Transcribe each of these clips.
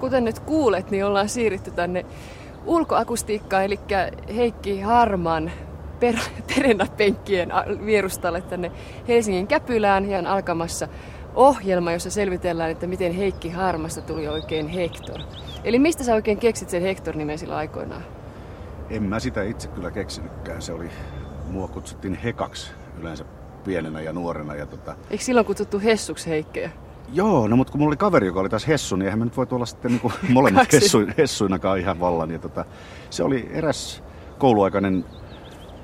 Kuten nyt kuulet, niin ollaan siirrytty tänne ulkoakustiikkaan, eli Heikki Harman per, perennapenkkien vierustalle tänne Helsingin Käpylään ja on alkamassa ohjelma, jossa selvitellään, että miten Heikki Harmasta tuli oikein Hector. Eli mistä sä oikein keksit sen Hector-nimen sillä aikoinaan? En mä sitä itse kyllä keksinytkään. Se oli, mua kutsuttiin Hekaksi yleensä pienenä ja nuorena. Ja tota... Eikö silloin kutsuttu Hessuksi Heikkejä? Joo, no mutta kun mulla oli kaveri, joka oli taas Hessu, niin eihän me nyt voi tuolla sitten niin molemmat hessu, Hessuinakaan ihan vallan. Ja tota, se oli eräs kouluaikainen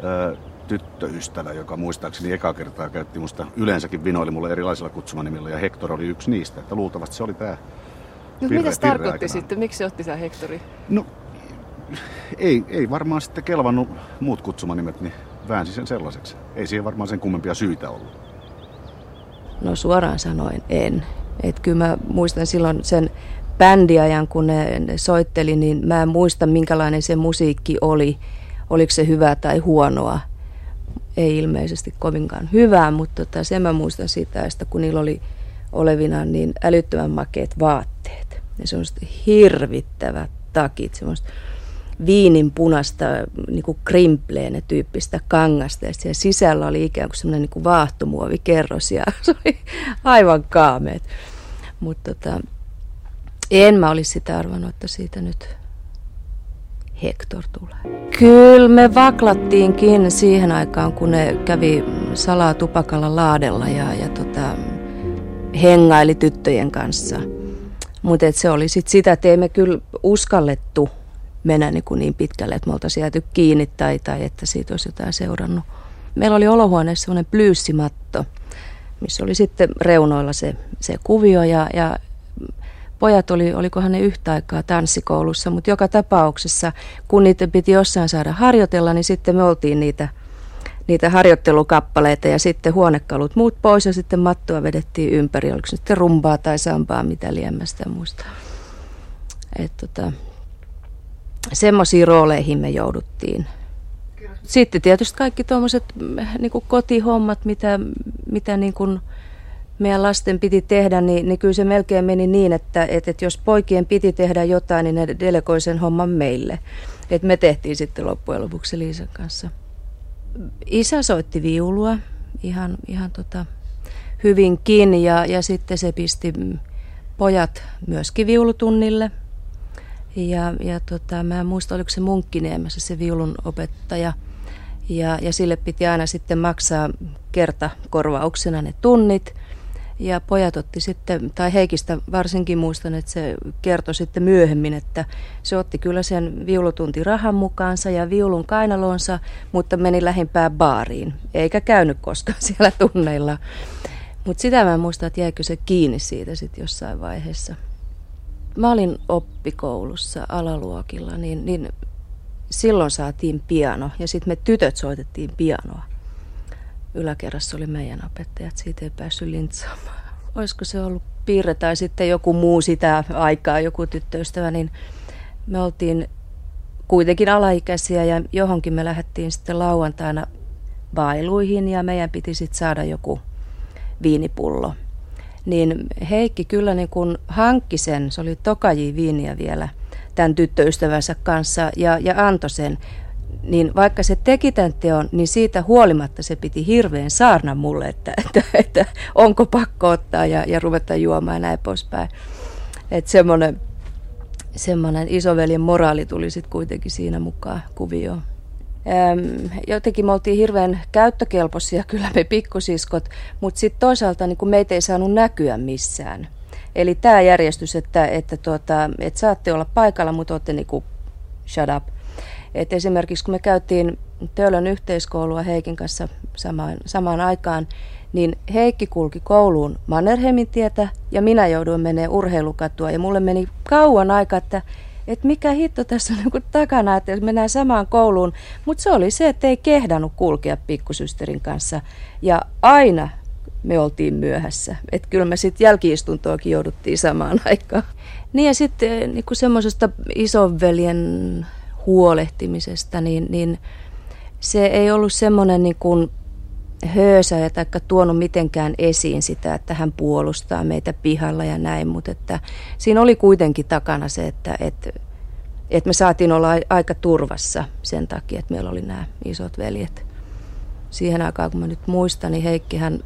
ö, tyttöystävä, joka muistaakseni eka kertaa käytti musta yleensäkin vinoili mulle erilaisilla kutsumanimillä ja Hector oli yksi niistä. Että luultavasti se oli tämä No mitä se tarkoitti aikanaan. sitten? Miksi se otti sen Hectori? No ei, ei varmaan sitten kelvannut muut kutsumanimet, niin väänsi sen sellaiseksi. Ei siihen varmaan sen kummempia syitä ollut. No suoraan sanoen en. Et kyllä mä muistan silloin sen bändiajan, kun ne, ne soitteli, niin mä en muista minkälainen se musiikki oli. Oliko se hyvää tai huonoa. Ei ilmeisesti kovinkaan hyvää, mutta tota, sen mä muistan sitä, että kun niillä oli olevina niin älyttömän makeet vaatteet. Ja semmoiset hirvittävät takit, semmoista viinin punasta niin kuin krimpleen tyyppistä kangasta. Ja siellä sisällä oli ikään kuin semmoinen niin vaahtomuovikerros ja se oli aivan kaameet. Mutta tota, en mä olisi sitä arvannut, että siitä nyt Hector tulee. Kyllä me vaklattiinkin siihen aikaan, kun ne kävi salaa tupakalla laadella ja, ja tota, hengaili tyttöjen kanssa. Mutta se oli sit sitä, että ei me kyllä uskallettu mennä niin, kuin niin pitkälle, että me oltaisiin jääty kiinni tai, tai että siitä olisi jotain seurannut. Meillä oli olohuoneessa sellainen plyyssimatto, missä oli sitten reunoilla se, se kuvio ja, ja pojat oli, olikohan ne yhtä aikaa tanssikoulussa, mutta joka tapauksessa, kun niitä piti jossain saada harjoitella, niin sitten me oltiin niitä, niitä harjoittelukappaleita ja sitten huonekalut muut pois ja sitten mattoa vedettiin ympäri, oliko se sitten rumpaa tai sampaa, mitä liemmästä muista. Et tota, semmoisiin rooleihin me jouduttiin. Sitten tietysti kaikki tuommoiset niin kotihommat, mitä, mitä niin kuin meidän lasten piti tehdä, niin, niin kyllä se melkein meni niin, että, että, että jos poikien piti tehdä jotain, niin ne delegoi sen homman meille. Et me tehtiin sitten loppujen lopuksi Liisan kanssa. Isä soitti viulua ihan, ihan tota, hyvinkin ja, ja sitten se pisti pojat myöskin viulutunnille – ja, ja tota, mä en muista, oliko se Munkkiniemessä se viulun opettaja. Ja, ja sille piti aina sitten maksaa kerta korvauksena ne tunnit. Ja pojat otti sitten, tai Heikistä varsinkin muistan, että se kertoi sitten myöhemmin, että se otti kyllä sen viulutuntirahan mukaansa ja viulun kainalonsa, mutta meni lähimpään baariin, eikä käynyt koskaan siellä tunneilla. Mutta sitä mä muistan, että jäikö se kiinni siitä sitten jossain vaiheessa mä olin oppikoulussa alaluokilla, niin, niin silloin saatiin piano ja sitten me tytöt soitettiin pianoa. Yläkerrassa oli meidän opettajat, siitä ei päässyt lintsaamaan. Olisiko se ollut piirre tai sitten joku muu sitä aikaa, joku tyttöystävä, niin me oltiin kuitenkin alaikäisiä ja johonkin me lähdettiin sitten lauantaina bailuihin ja meidän piti sitten saada joku viinipullo niin Heikki kyllä niin kuin hankki sen, se oli tokaji viiniä vielä tämän tyttöystävänsä kanssa ja, ja antoi sen. Niin vaikka se teki tämän teon, niin siitä huolimatta se piti hirveän saarna mulle, että, että, että onko pakko ottaa ja, ja ruveta juomaan ja näin poispäin. Että semmoinen, semmoinen isoveljen moraali tuli sitten kuitenkin siinä mukaan kuvioon jotenkin me oltiin hirveän käyttökelpoisia kyllä me pikkusiskot, mutta sitten toisaalta niin meitä ei saanut näkyä missään. Eli tämä järjestys, että, että, tuota, että saatte olla paikalla, mutta olette niin kuin shut up. Et esimerkiksi kun me käytiin Töölön yhteiskoulua Heikin kanssa samaan, samaan aikaan, niin Heikki kulki kouluun Mannerheimin tietä ja minä jouduin menemään urheilukatua. Ja mulle meni kauan aika, että että mikä hitto tässä on niin takana, että mennään samaan kouluun. Mutta se oli se, että ei kehdannut kulkea pikkusysterin kanssa. Ja aina me oltiin myöhässä. Että kyllä me sitten jälkiistuntoakin jouduttiin samaan aikaan. Niin ja sitten eh, niin semmoisesta isonveljen huolehtimisesta, niin, niin se ei ollut semmoinen niin kuin höösää tai tuonut mitenkään esiin sitä, että hän puolustaa meitä pihalla ja näin, mutta että siinä oli kuitenkin takana se, että, että, että me saatiin olla aika turvassa sen takia, että meillä oli nämä isot veljet. Siihen aikaan, kun mä nyt muistan, niin Heikkihän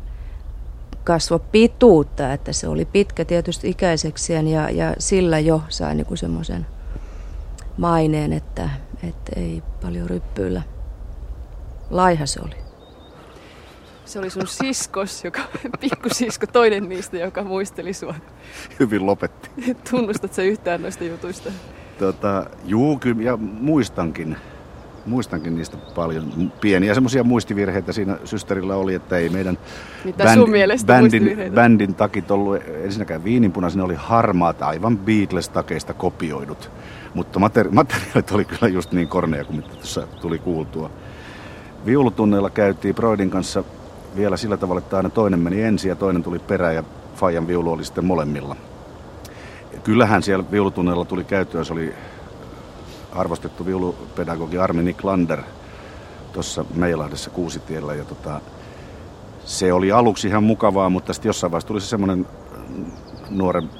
kasvoi pituutta, että se oli pitkä tietysti ikäisekseen ja, ja sillä jo sai niinku semmoisen maineen, että, että ei paljon ryppyillä. Laiha se oli. Se oli sun siskos, joka, pikkusisko, toinen niistä, joka muisteli sua. Hyvin lopetti. Tunnustat se yhtään noista jutuista? Tota, juu, kyllä, ja muistankin. Muistankin niistä paljon. Pieniä semmoisia muistivirheitä siinä systerillä oli, että ei meidän Mitä bänd, sun bändin, bändin takit ollut ensinnäkään viininpunaisia, ne oli harmaat, aivan Beatles-takeista kopioidut. Mutta materi- materiaalit oli kyllä just niin korneja kuin mitä tuossa tuli kuultua. Viulutunneilla käytiin Broidin kanssa vielä sillä tavalla, että aina toinen meni ensin ja toinen tuli perään ja Fajan viulu oli sitten molemmilla. Kyllähän siellä viulutunneilla tuli käyttöä, se oli arvostettu viulupedagogi Armi Niklander tuossa Meilahdessa Kuusitiellä ja tota, se oli aluksi ihan mukavaa, mutta sitten jossain vaiheessa tuli se semmoinen nuoren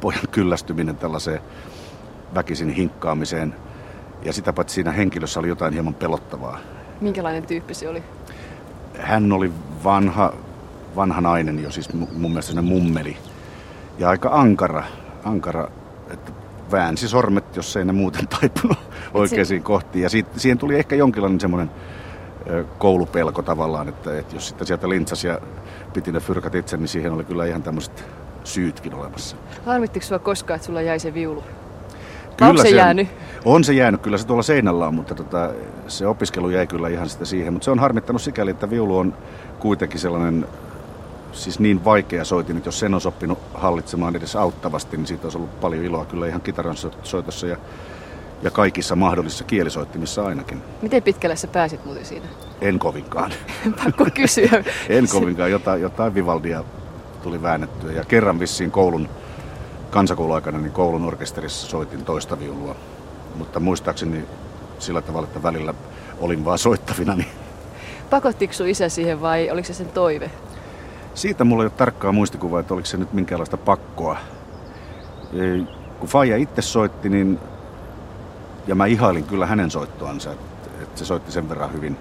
pojan kyllästyminen tällaiseen väkisin hinkkaamiseen. Ja sitä paitsi siinä henkilössä oli jotain hieman pelottavaa. Minkälainen tyyppi se oli? Hän oli vanha, vanha nainen jo, siis mun mielestä se mummeli. Ja aika ankara, ankara että väänsi sormet, jos ei ne muuten taipunut oikeisiin si- kohtiin. Ja siitä, siihen tuli ehkä jonkinlainen semmoinen koulupelko tavallaan, että, että jos sitten sieltä lintsasi ja piti ne fyrkat itse, niin siihen oli kyllä ihan tämmöiset syytkin olemassa. Harmittiko sinua koskaan, että sulla jäi se viulu? Kyllä Onko se, se jäänyt? On, on se jäänyt, kyllä se tuolla seinällä on, mutta tota, se opiskelu jäi kyllä ihan sitä siihen. Mutta se on harmittanut sikäli, että viulu on kuitenkin sellainen siis niin vaikea soitin, että jos sen olisi oppinut hallitsemaan edes auttavasti, niin siitä olisi ollut paljon iloa kyllä ihan kitaran soitossa ja, ja kaikissa mahdollisissa kielisoittimissa ainakin. Miten pitkälle sä pääsit muuten siinä? En kovinkaan. Pakko kysyä. en kovinkaan, jotain, jotain Vivaldia tuli väännettyä ja kerran vissiin koulun kansakouluaikana niin koulun orkesterissa soitin toista viulua. Mutta muistaakseni sillä tavalla, että välillä olin vaan soittavina. Niin... Pakottiko sun isä siihen vai oliko se sen toive? Siitä mulla ei ole tarkkaa muistikuvaa, että oliko se nyt minkäänlaista pakkoa. Kun Faija itse soitti, niin ja mä ihailin kyllä hänen soittoansa, että, että se soitti sen verran hyvin.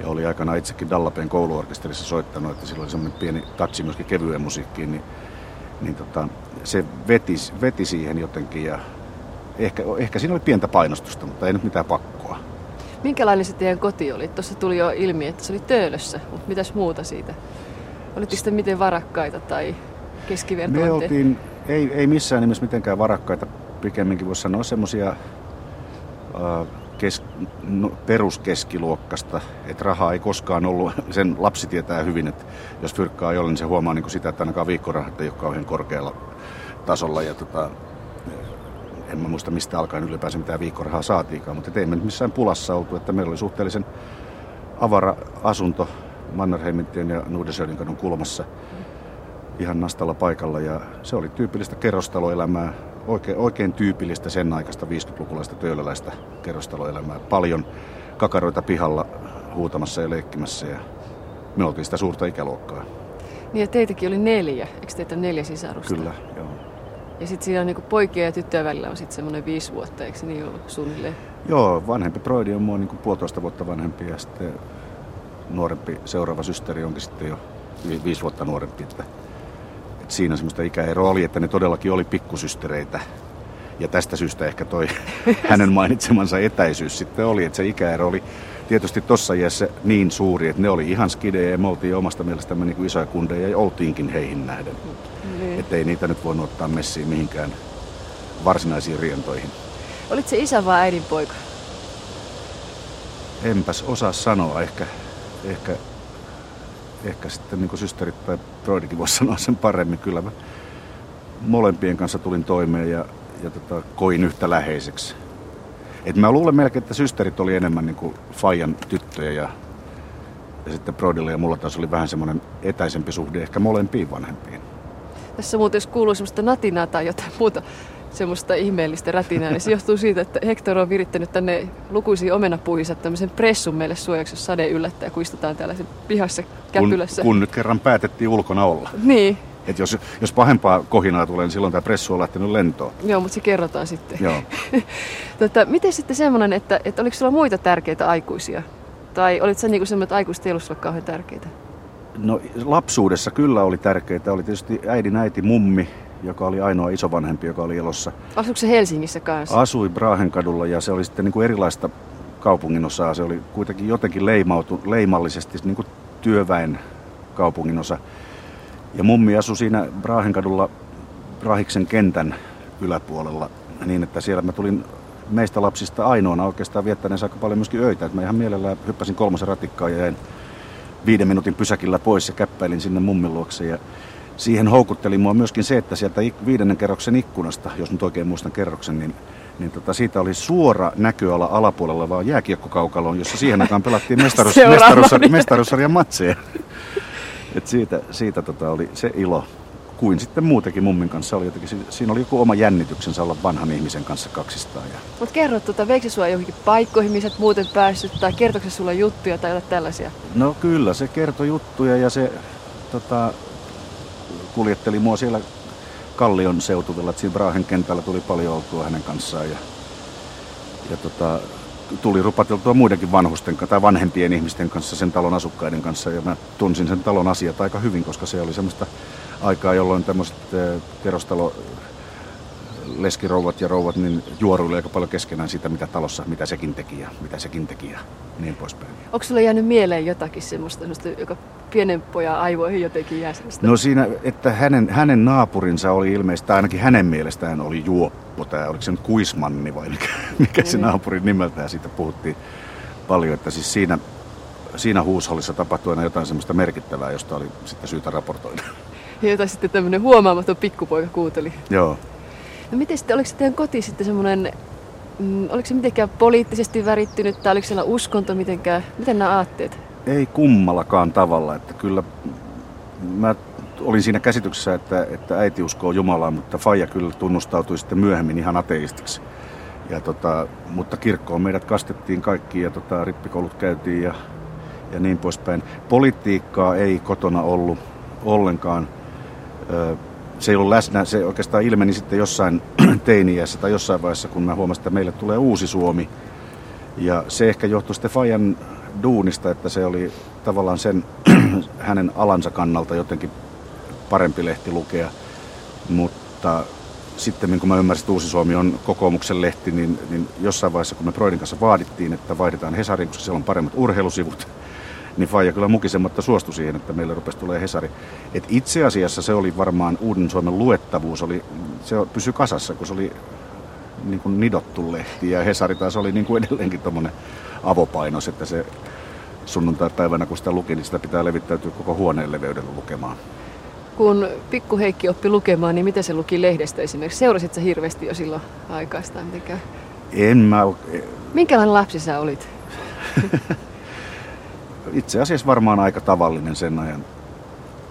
Ja oli aikana itsekin Dallapeen kouluorkesterissa soittanut, että sillä oli semmoinen pieni tatsi myöskin kevyeen musiikkiin, niin, niin tota, se veti, veti siihen jotenkin ja ehkä, ehkä siinä oli pientä painostusta, mutta ei nyt mitään pakkoa. Minkälainen se teidän koti oli? Tuossa tuli jo ilmi, että se oli töölössä, mutta mitäs muuta siitä? Olitteko sitten miten varakkaita tai keskivertoitte? Me oltiin, ei, ei missään nimessä mitenkään varakkaita, pikemminkin voisi sanoa semmoisia äh, kes, no, peruskeskiluokkasta, että rahaa ei koskaan ollut, sen lapsi tietää hyvin, että jos fyrkkaa jolle, niin se huomaa niin kuin sitä, että ainakaan viikkorahat ei ole kauhean korkealla tasolla. Ja tota, en mä muista mistä alkaen ylipäänsä mitään viikkorahaa saatiinkaan, mutta ei me missään pulassa oltu, että meillä oli suhteellisen avara asunto Mannerheimintien ja Nudesödin kadun kulmassa ihan nastalla paikalla ja se oli tyypillistä kerrostaloelämää, oikein, oikein tyypillistä sen aikaista 50-lukulaista töölöläistä kerrostaloelämää. Paljon kakaroita pihalla huutamassa ja leikkimässä ja me oltiin sitä suurta ikäluokkaa. Niin ja teitäkin oli neljä, eikö teitä neljä sisarusta? Kyllä, joo. Ja sitten siinä on niinku poikien ja tyttöjen välillä on sitten semmoinen viisi vuotta, eikö niin ollut suunnilleen? Joo, vanhempi Broidi on mua niinku puolitoista vuotta vanhempi ja sitten nuorempi seuraava systeri onkin sitten jo vi- viisi vuotta nuorempi. Että, että siinä semmoista ikäeroa oli, että ne todellakin oli pikkusystereitä. Ja tästä syystä ehkä toi hänen mainitsemansa etäisyys sitten oli, että se ikäero oli tietysti tuossa iässä niin suuri, että ne oli ihan skidejä ja me oltiin omasta mielestämme niin kuin isoja kundeja ja oltiinkin heihin nähden. Niin. Että ei niitä nyt voinut ottaa messiin mihinkään varsinaisiin rientoihin. Olit se isä vai äidin poika? Enpäs osaa sanoa. Ehkä, ehkä, ehkä sitten niin kuin systerit tai Broidikin voisi sanoa sen paremmin. Kyllä mä molempien kanssa tulin toimeen ja, ja tota, koin yhtä läheiseksi. Et mä luulen melkein, että systerit oli enemmän niin kuin Fajan tyttöjä ja, ja sitten Broidilla ja mulla taas oli vähän semmoinen etäisempi suhde ehkä molempiin vanhempiin. Tässä muuten jos kuuluu semmoista natinaa tai jotain muuta semmoista ihmeellistä rätinää, niin se johtuu siitä, että Hector on virittänyt tänne lukuisiin omenapuihinsa tämmöisen pressun meille suojaksi, jos sade yllättää, kun istutaan täällä pihassa käpylässä. Kun, kun nyt kerran päätettiin ulkona olla. Niin, Et jos, jos pahempaa kohinaa tulee, niin silloin tämä pressu on lähtenyt lentoon. Joo, mutta se kerrotaan sitten. Joo. tota, miten sitten semmoinen, että, että oliko sulla muita tärkeitä aikuisia? Tai olit sä niinku semmoinen, että aikuiset ei ollut sulle kauhean tärkeitä? No lapsuudessa kyllä oli tärkeää. Oli tietysti äidin äiti mummi, joka oli ainoa isovanhempi, joka oli elossa. Asuiko se Helsingissä kanssa? Asui Brahenkadulla ja se oli sitten niin kuin erilaista kaupunginosaa. Se oli kuitenkin jotenkin leimautu, leimallisesti niin kuin työväen kaupunginosa. Ja mummi asui siinä Brahenkadulla Brahiksen kentän yläpuolella niin, että siellä mä tulin meistä lapsista ainoana oikeastaan viettäneensä aika paljon myöskin öitä. Et mä ihan mielellään hyppäsin kolmasen ratikkaa ja jäin viiden minuutin pysäkillä pois ja käppäilin sinne mummin luokse. Ja siihen houkutteli mua myöskin se, että sieltä viidennen kerroksen ikkunasta, jos nyt oikein muistan kerroksen, niin, niin tota, siitä oli suora näköala alapuolella vaan jääkiekkokaukaloon, jossa siihen aikaan pelattiin mestaruus, Seuraava. mestaruussarjan, mestaruussarjan matseja. Et siitä siitä tota, oli se ilo. Kuin sitten muutenkin mummin kanssa oli jotenkin, si- siinä oli joku oma jännityksensä olla vanhan ihmisen kanssa kaksistaan. Ja Mutta kerro, tota, veikö sua johonkin paikkoihin, missä et muuten päässyt, tai kertoiko se sulla juttuja tai jotain tällaisia? No kyllä, se kertoi juttuja ja se tota, kuljetteli mua siellä Kallion seutuvilla. että Siinä Brahen kentällä tuli paljon oltua hänen kanssaan ja, ja tota, tuli rupateltua muidenkin vanhusten tai vanhempien ihmisten kanssa, sen talon asukkaiden kanssa. Ja mä tunsin sen talon asiat aika hyvin, koska se oli semmoista aikaa, jolloin tämmöiset kerrostalo leskirouvat ja rouvat niin juoruili aika paljon keskenään siitä, mitä talossa, mitä sekin teki ja mitä sekin teki ja niin poispäin. Onko sulle jäänyt mieleen jotakin semmoista, semmoista joka pienen pojan aivoihin jotenkin jää semmoista? No siinä, että hänen, hänen naapurinsa oli ilmeisesti, tai ainakin hänen mielestään oli juoppo. Tämä, oliko se nyt Kuismanni vai mikä, mikä se Niin. naapurin nimeltään, siitä puhuttiin paljon. Että siis siinä, siinä huushollissa tapahtui aina jotain semmoista merkittävää, josta oli sitten syytä raportoida. Jota sitten tämmöinen huomaamaton pikkupoika kuuteli. Joo. No miten sitten, oliko se teidän koti sitten semmoinen, mm, oliko se mitenkään poliittisesti värittynyt tai oliko siellä uskonto mitenkään, miten nämä aatteet? Ei kummallakaan tavalla, että kyllä mä olin siinä käsityksessä, että, että äiti uskoo Jumalaan, mutta Faija kyllä tunnustautui sitten myöhemmin ihan ateistiksi. Ja tota, mutta kirkkoon meidät kastettiin kaikki ja tota, rippikoulut käytiin ja, ja niin poispäin. Politiikkaa ei kotona ollut ollenkaan. Ö, se ei ollut läsnä, se oikeastaan ilmeni sitten jossain teiniässä tai jossain vaiheessa, kun mä huomasin, että meille tulee uusi Suomi. Ja se ehkä johtui sitten Fajan duunista, että se oli tavallaan sen hänen alansa kannalta jotenkin parempi lehti lukea. Mutta sitten kun mä ymmärsin, että Uusi Suomi on kokoomuksen lehti, niin, niin jossain vaiheessa, kun me Broidin kanssa vaadittiin, että vaihdetaan Hesariin, koska siellä on paremmat urheilusivut, niin Faija kyllä mukisematta suostui siihen, että meille rupesi tulee Hesari. Et itse asiassa se oli varmaan Uuden Suomen luettavuus, oli, se pysyi kasassa, kun se oli niin kuin nidottu lehti ja Hesari taas oli niin kuin edelleenkin tuommoinen avopainos, että se sunnuntai-päivänä kun sitä luki, niin sitä pitää levittäytyä koko huoneen leveydellä lukemaan. Kun pikku Heikki oppi lukemaan, niin miten se luki lehdestä esimerkiksi? Seurasit sä hirveästi jo silloin aikaista mitenkään? En mä, oo- Minkälainen lapsi sä olit? itse asiassa varmaan aika tavallinen sen ajan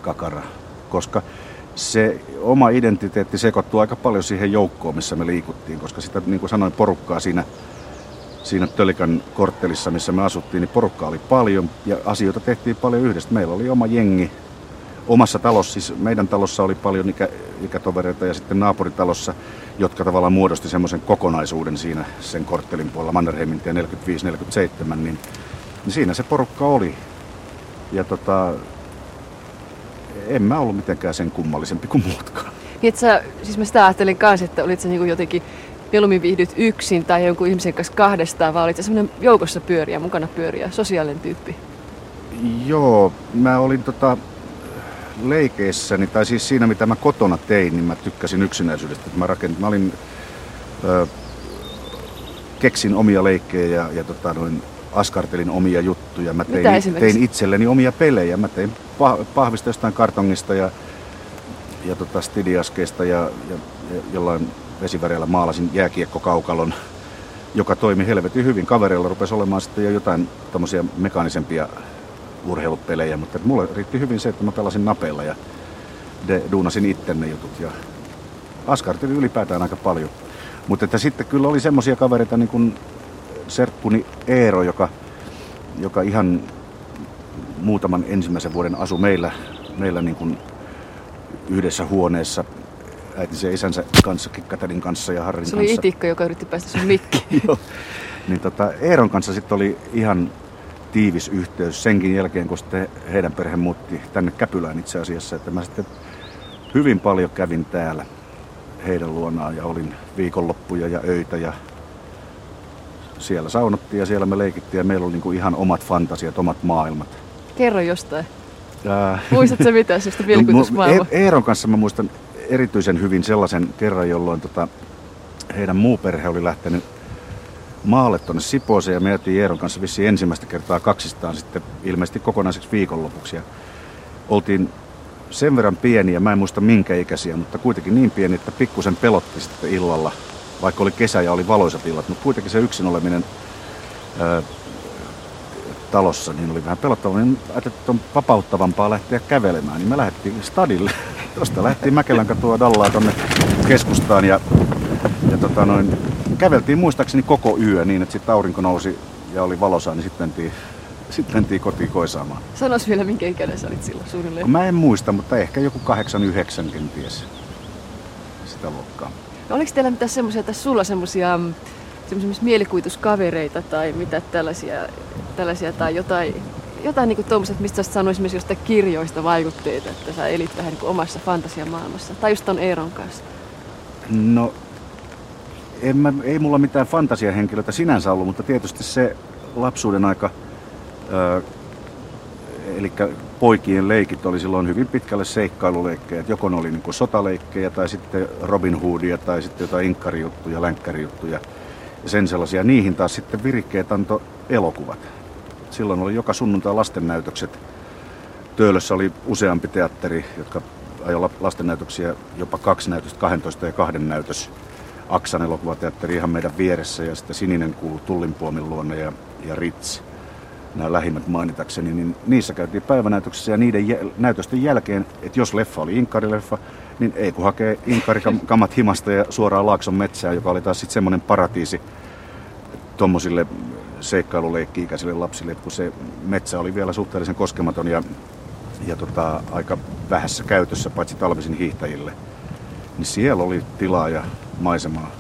kakara, koska se oma identiteetti sekoittuu aika paljon siihen joukkoon, missä me liikuttiin, koska sitä, niin kuin sanoin, porukkaa siinä, siinä Tölikan korttelissa, missä me asuttiin, niin porukkaa oli paljon ja asioita tehtiin paljon yhdessä. Meillä oli oma jengi. Omassa talossa, siis meidän talossa oli paljon ikä, ikätovereita ja sitten naapuritalossa, jotka tavallaan muodosti semmoisen kokonaisuuden siinä sen korttelin puolella, Mannerheimin tie 45-47, niin, niin siinä se porukka oli. Ja tota, en mä ollut mitenkään sen kummallisempi kuin muutkaan. Niin et sä, siis mä sitä ajattelin kanssa, että olit sä niinku jotenkin mieluummin viihdyt yksin tai jonkun ihmisen kanssa kahdestaan, vaan olit sä semmoinen joukossa pyöriä, mukana pyöriä, sosiaalinen tyyppi. Joo, mä olin tota leikeissäni, tai siis siinä mitä mä kotona tein, niin mä tykkäsin yksinäisyydestä. Mä, rakent, mä olin, ö, keksin omia leikkejä ja, ja tota, noin, askartelin omia juttuja. Mä tein, tein itselleni omia pelejä. Mä tein pah- pahvista jostain kartongista ja, ja tota stidiaskeista ja, ja, ja jollain vesiväreillä maalasin jääkiekkokaukalon, joka toimi helvetin hyvin. Kavereilla rupesi olemaan sitten jo jotain tommosia mekaanisempia urheilupelejä, mutta mulle riitti hyvin se, että mä pelasin napeilla ja de, duunasin itse ne jutut. Ja askarteli ylipäätään aika paljon. Mutta että sitten kyllä oli semmoisia kavereita niin kuin serkkuni Eero, joka, joka ihan muutaman ensimmäisen vuoden asu meillä, meillä niin kuin yhdessä huoneessa äitinsä ja isänsä kanssa, Katarin kanssa ja Harrin Se kanssa. oli itikko, joka yritti päästä sun mikkiin. Joo. Niin tota, Eeron kanssa sitten oli ihan tiivis yhteys senkin jälkeen, kun sitten heidän perhe muutti tänne Käpylään itse asiassa. Että mä sitten hyvin paljon kävin täällä heidän luonaan ja olin viikonloppuja ja öitä ja siellä saunottiin ja siellä me leikittiin ja meillä oli niinku ihan omat fantasiat, omat maailmat. Kerro jostain. Ja... Muistatko mitään sellaista No, mielikuvitusmaailmaa? E- Eeron kanssa mä muistan erityisen hyvin sellaisen kerran, jolloin tota, heidän muu perhe oli lähtenyt maalle tuonne Sipooseen ja me jätiin Eeron kanssa vissiin ensimmäistä kertaa kaksistaan sitten ilmeisesti kokonaiseksi viikonlopuksi. Ja oltiin sen verran pieniä, mä en muista minkä ikäisiä, mutta kuitenkin niin pieni, että pikkusen pelotti sitten illalla, vaikka oli kesä ja oli valoisat illat, mutta kuitenkin se yksin oleminen ää, talossa, niin oli vähän pelottavaa, niin ajattelin, että on vapauttavampaa lähteä kävelemään, niin me lähdettiin stadille. Tuosta lähtiin Mäkelän katua Dallaa tonne keskustaan ja, ja tota noin, käveltiin muistaakseni koko yö niin, että sitten aurinko nousi ja oli valosaa, niin sitten mentiin, sit mentiin kotiin koisaamaan. Sanois vielä, minkä ikäinen sä olit silloin suunnilleen. Mä en muista, mutta ehkä joku 8-9 kenties sitä luokkaa. No, oliko teillä mitään semmoisia, tai sulla semmoisia semmoisia mielikuvituskavereita tai mitä tällaisia, tällaisia tai jotain, jotain niin tuommoiset, mistä sä sanoisit esimerkiksi jostain kirjoista vaikutteita, että sä elit vähän niin omassa fantasiamaailmassa. Tai just ton Eeron kanssa. No, en mä, ei mulla mitään fantasiahenkilöitä sinänsä ollut, mutta tietysti se lapsuuden aika, ö, eli poikien leikit oli silloin hyvin pitkälle seikkailuleikkejä. Joko ne oli niin sotaleikkejä tai sitten Robin Hoodia tai sitten jotain inkkarijuttuja, länkkärijuttuja ja sen sellaisia. Niihin taas sitten virikkeet antoi elokuvat. Silloin oli joka sunnuntai lastennäytökset. Töölössä oli useampi teatteri, jotka ajoi lastennäytöksiä, jopa kaksi näytöstä, 12 ja kahden näytös. Aksan elokuvateatteri ihan meidän vieressä ja sitten Sininen kuulu Tullinpuomin luonne ja, ja Ritz, nämä lähimmät mainitakseni, niin niissä käytiin päivänäytöksessä ja niiden jä, näytösten jälkeen, että jos leffa oli inkarileffa, niin ei kun hakee inkarikamat himasta ja suoraan Laakson metsään, joka oli taas sitten semmoinen paratiisi tuommoisille seikkailuleikki-ikäisille lapsille, kun se metsä oli vielä suhteellisen koskematon ja, ja tota, aika vähässä käytössä, paitsi talvisin hiihtäjille. Niin siellä oli tilaa ja maisemaa.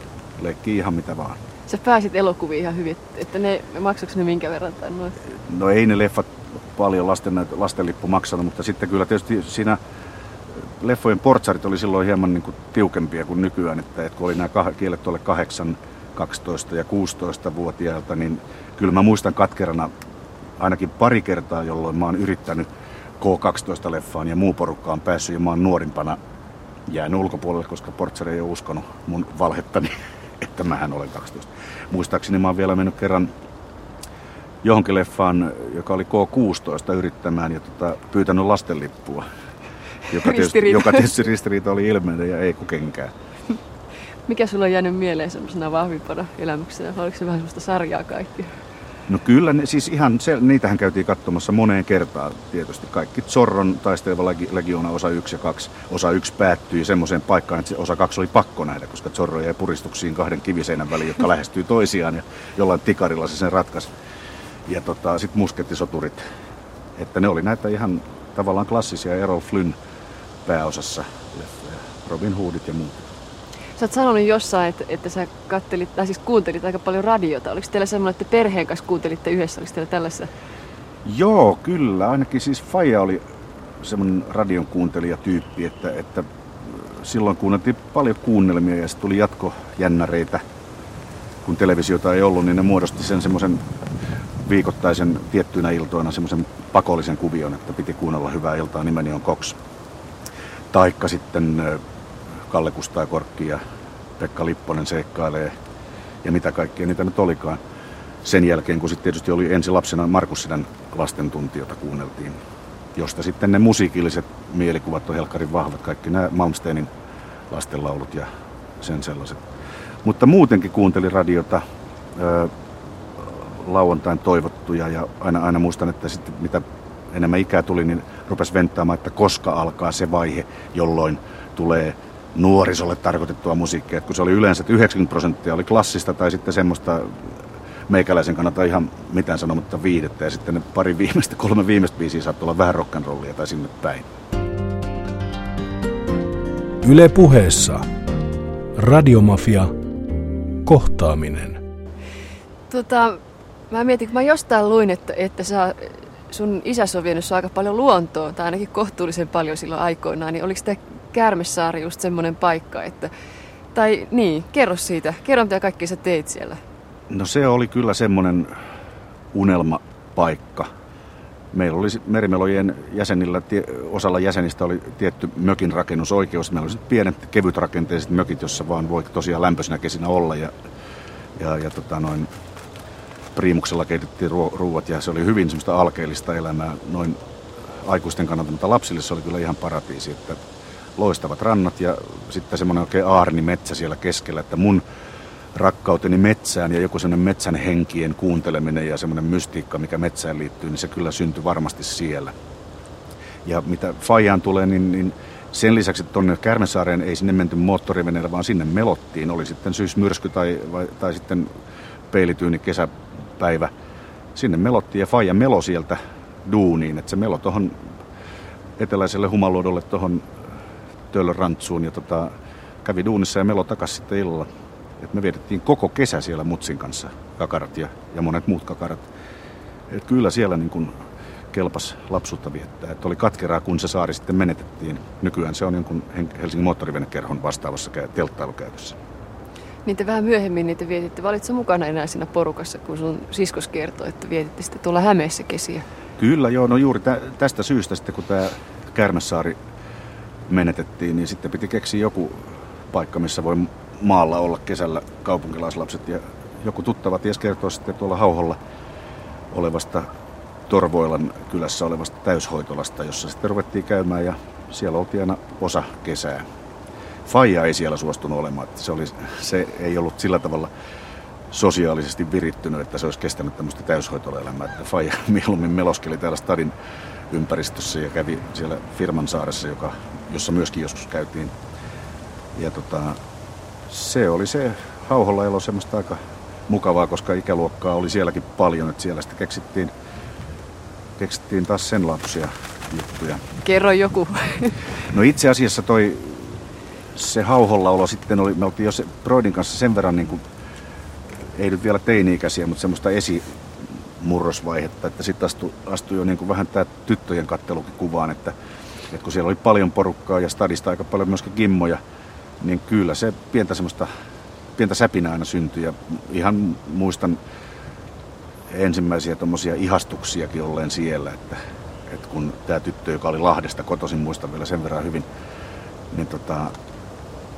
Leikki ihan mitä vaan. Sä pääsit elokuviin ihan hyvin, että ne, maksaako ne minkä verran tai noin? No ei ne leffat paljon lasten, lastenlippu maksanut, mutta sitten kyllä tietysti siinä leffojen portsarit oli silloin hieman niin kuin tiukempia kuin nykyään, että, että kun oli nämä kielet tuolle 8, 12 ja 16-vuotiailta, niin kyllä mä muistan katkerana ainakin pari kertaa, jolloin mä oon yrittänyt K12-leffaan ja muu porukka on päässyt ja mä oon nuorimpana jäänyt ulkopuolelle, koska portsari ei ole uskonut mun valhettani, että mähän olen 12. Muistaakseni mä oon vielä mennyt kerran johonkin leffaan, joka oli K16 yrittämään ja tota, pyytänyt lastenlippua. Joka tietysti, joka tietysti ristiriita oli ilmeinen ja ei kukenkään. Mikä sulla on jäänyt mieleen semmoisena vahvimpana elämyksenä? Oliko se vähän semmoista sarjaa kaikki? No kyllä, ne, siis ihan se, niitähän käytiin katsomassa moneen kertaan tietysti. Kaikki Zorron taisteleva legioona osa 1 ja 2. Osa 1 päättyi semmoiseen paikkaan, että osa 2 oli pakko nähdä, koska Zorro jäi puristuksiin kahden kiviseinän väliin, jotka lähestyy toisiaan ja jollain tikarilla se sen ratkaisi. Ja tota, sitten muskettisoturit. Että ne oli näitä ihan tavallaan klassisia Errol Flynn pääosassa. Robin Hoodit ja muut. Sä oot sanonut jossain, että, että sä kattelit, tai siis kuuntelit aika paljon radiota. Oliko teillä semmoinen, että perheen kanssa kuuntelitte yhdessä? Oliko teillä tällaisessa? Joo, kyllä. Ainakin siis Faija oli semmoinen radion kuuntelijatyyppi, että, että silloin kuunneltiin paljon kuunnelmia ja sitten tuli jatkojännäreitä. Kun televisiota ei ollut, niin ne muodosti sen semmoisen viikoittaisen tiettyinä iltoina semmoisen pakollisen kuvion, että piti kuunnella hyvää iltaa, nimeni on Cox. Taikka sitten Kalle Kustaa Korkki ja Pekka Lipponen seikkailee ja mitä kaikkea niitä nyt olikaan. Sen jälkeen, kun sitten tietysti oli ensi lapsena Markus Sidän lastentunti, jota kuunneltiin, josta sitten ne musiikilliset mielikuvat on helkkarin vahvat, kaikki nämä Malmsteinin lastenlaulut ja sen sellaiset. Mutta muutenkin kuuntelin radiota, ö, lauantain toivottuja ja aina, aina muistan, että sitten mitä enemmän ikää tuli, niin rupesi venttaamaan, että koska alkaa se vaihe, jolloin tulee nuorisolle tarkoitettua musiikkia. Et kun se oli yleensä, että 90 prosenttia oli klassista tai sitten semmoista meikäläisen kannalta ihan mitään sanomatta viidettä. Ja sitten ne pari viimeistä, kolme viimeistä biisiä saattoi olla vähän rock'n'rollia tai sinne päin. Yle puheessa. Radiomafia. Kohtaaminen. Tota, mä mietin, kun mä jostain luin, että, että sä, sun isäsi on vienyt aika paljon luontoon, tai ainakin kohtuullisen paljon silloin aikoinaan, niin oliko tämä Kärmessaari just semmoinen paikka, että, tai niin, kerro siitä, kerro mitä kaikki sä teit siellä. No se oli kyllä semmoinen unelmapaikka. Meillä oli merimelojen jäsenillä, osalla jäsenistä oli tietty mökin rakennusoikeus. Meillä oli pienet kevyt rakenteiset mökit, jossa vaan voi tosiaan lämpöisenä kesinä olla. Ja, ja, ja tota noin, priimuksella keitettiin ruuat ja se oli hyvin semmoista alkeellista elämää noin aikuisten kannalta, mutta lapsille se oli kyllä ihan paratiisi, että loistavat rannat ja sitten semmoinen oikein aarni metsä siellä keskellä, että mun rakkauteni metsään ja joku semmoinen metsän henkien kuunteleminen ja semmoinen mystiikka, mikä metsään liittyy, niin se kyllä syntyi varmasti siellä. Ja mitä Fajaan tulee, niin, niin sen lisäksi, tuonne Kärmesaareen ei sinne menty moottoriveneellä, vaan sinne melottiin. Oli sitten syysmyrsky tai, vai, tai sitten peilityyni kesäpäivä. Sinne melottiin ja Faija melo sieltä duuniin. Että se melo tuohon eteläiselle humaluodolle tuohon Töölön rantsuun ja tota, kävi duunissa ja melo takaisin sitten illalla. Et me vietettiin koko kesä siellä Mutsin kanssa, kakarat ja, ja monet muut kakarat. Et kyllä siellä niin kun kelpas lapsuutta viettää. Et oli katkeraa, kun se saari sitten menetettiin. Nykyään se on jonkun Helsingin moottorivenekerhon vastaavassa telttailukäytössä. Niitä vähän myöhemmin niitä vietitte. Valitse mukana enää siinä porukassa, kun sun siskos kertoi, että vietitte sitten tuolla Hämeessä kesiä? Kyllä joo, no juuri tä, tästä syystä sitten kun tämä Kärmäsaari menetettiin, niin sitten piti keksiä joku paikka, missä voi maalla olla kesällä kaupunkilaislapset. Ja joku tuttava ties kertoo sitten tuolla Hauholla olevasta Torvoilan kylässä olevasta täyshoitolasta, jossa sitten ruvettiin käymään ja siellä oltiin aina osa kesää. Faija ei siellä suostunut olemaan, se, oli, se ei ollut sillä tavalla sosiaalisesti virittynyt, että se olisi kestänyt tämmöistä täyshoitoelämää. Että Faija mieluummin meloskeli täällä stadin ympäristössä ja kävi siellä firman saaressa, joka, jossa myöskin joskus käytiin. Ja tota, se oli se hauholla elo semmoista aika mukavaa, koska ikäluokkaa oli sielläkin paljon, että siellä sitten keksittiin, keksittiin taas sen lapsia juttuja. Kerro joku. No itse asiassa toi se hauholla olo sitten oli, me oltiin jo se Broidin kanssa sen verran niin kuin, ei nyt vielä teini-ikäisiä, mutta semmoista esimurrosvaihetta, että sitten astui, astui jo niin kuin vähän tämä tyttöjen kattelukin kuvaan, että, että kun siellä oli paljon porukkaa ja stadista aika paljon myöskin gimmoja, niin kyllä se pientä semmoista, pientä säpinää aina syntyi ja ihan muistan ensimmäisiä tuommoisia ihastuksiakin olleen siellä, että, että kun tämä tyttö, joka oli Lahdesta kotoisin, muistan vielä sen verran hyvin, niin tota,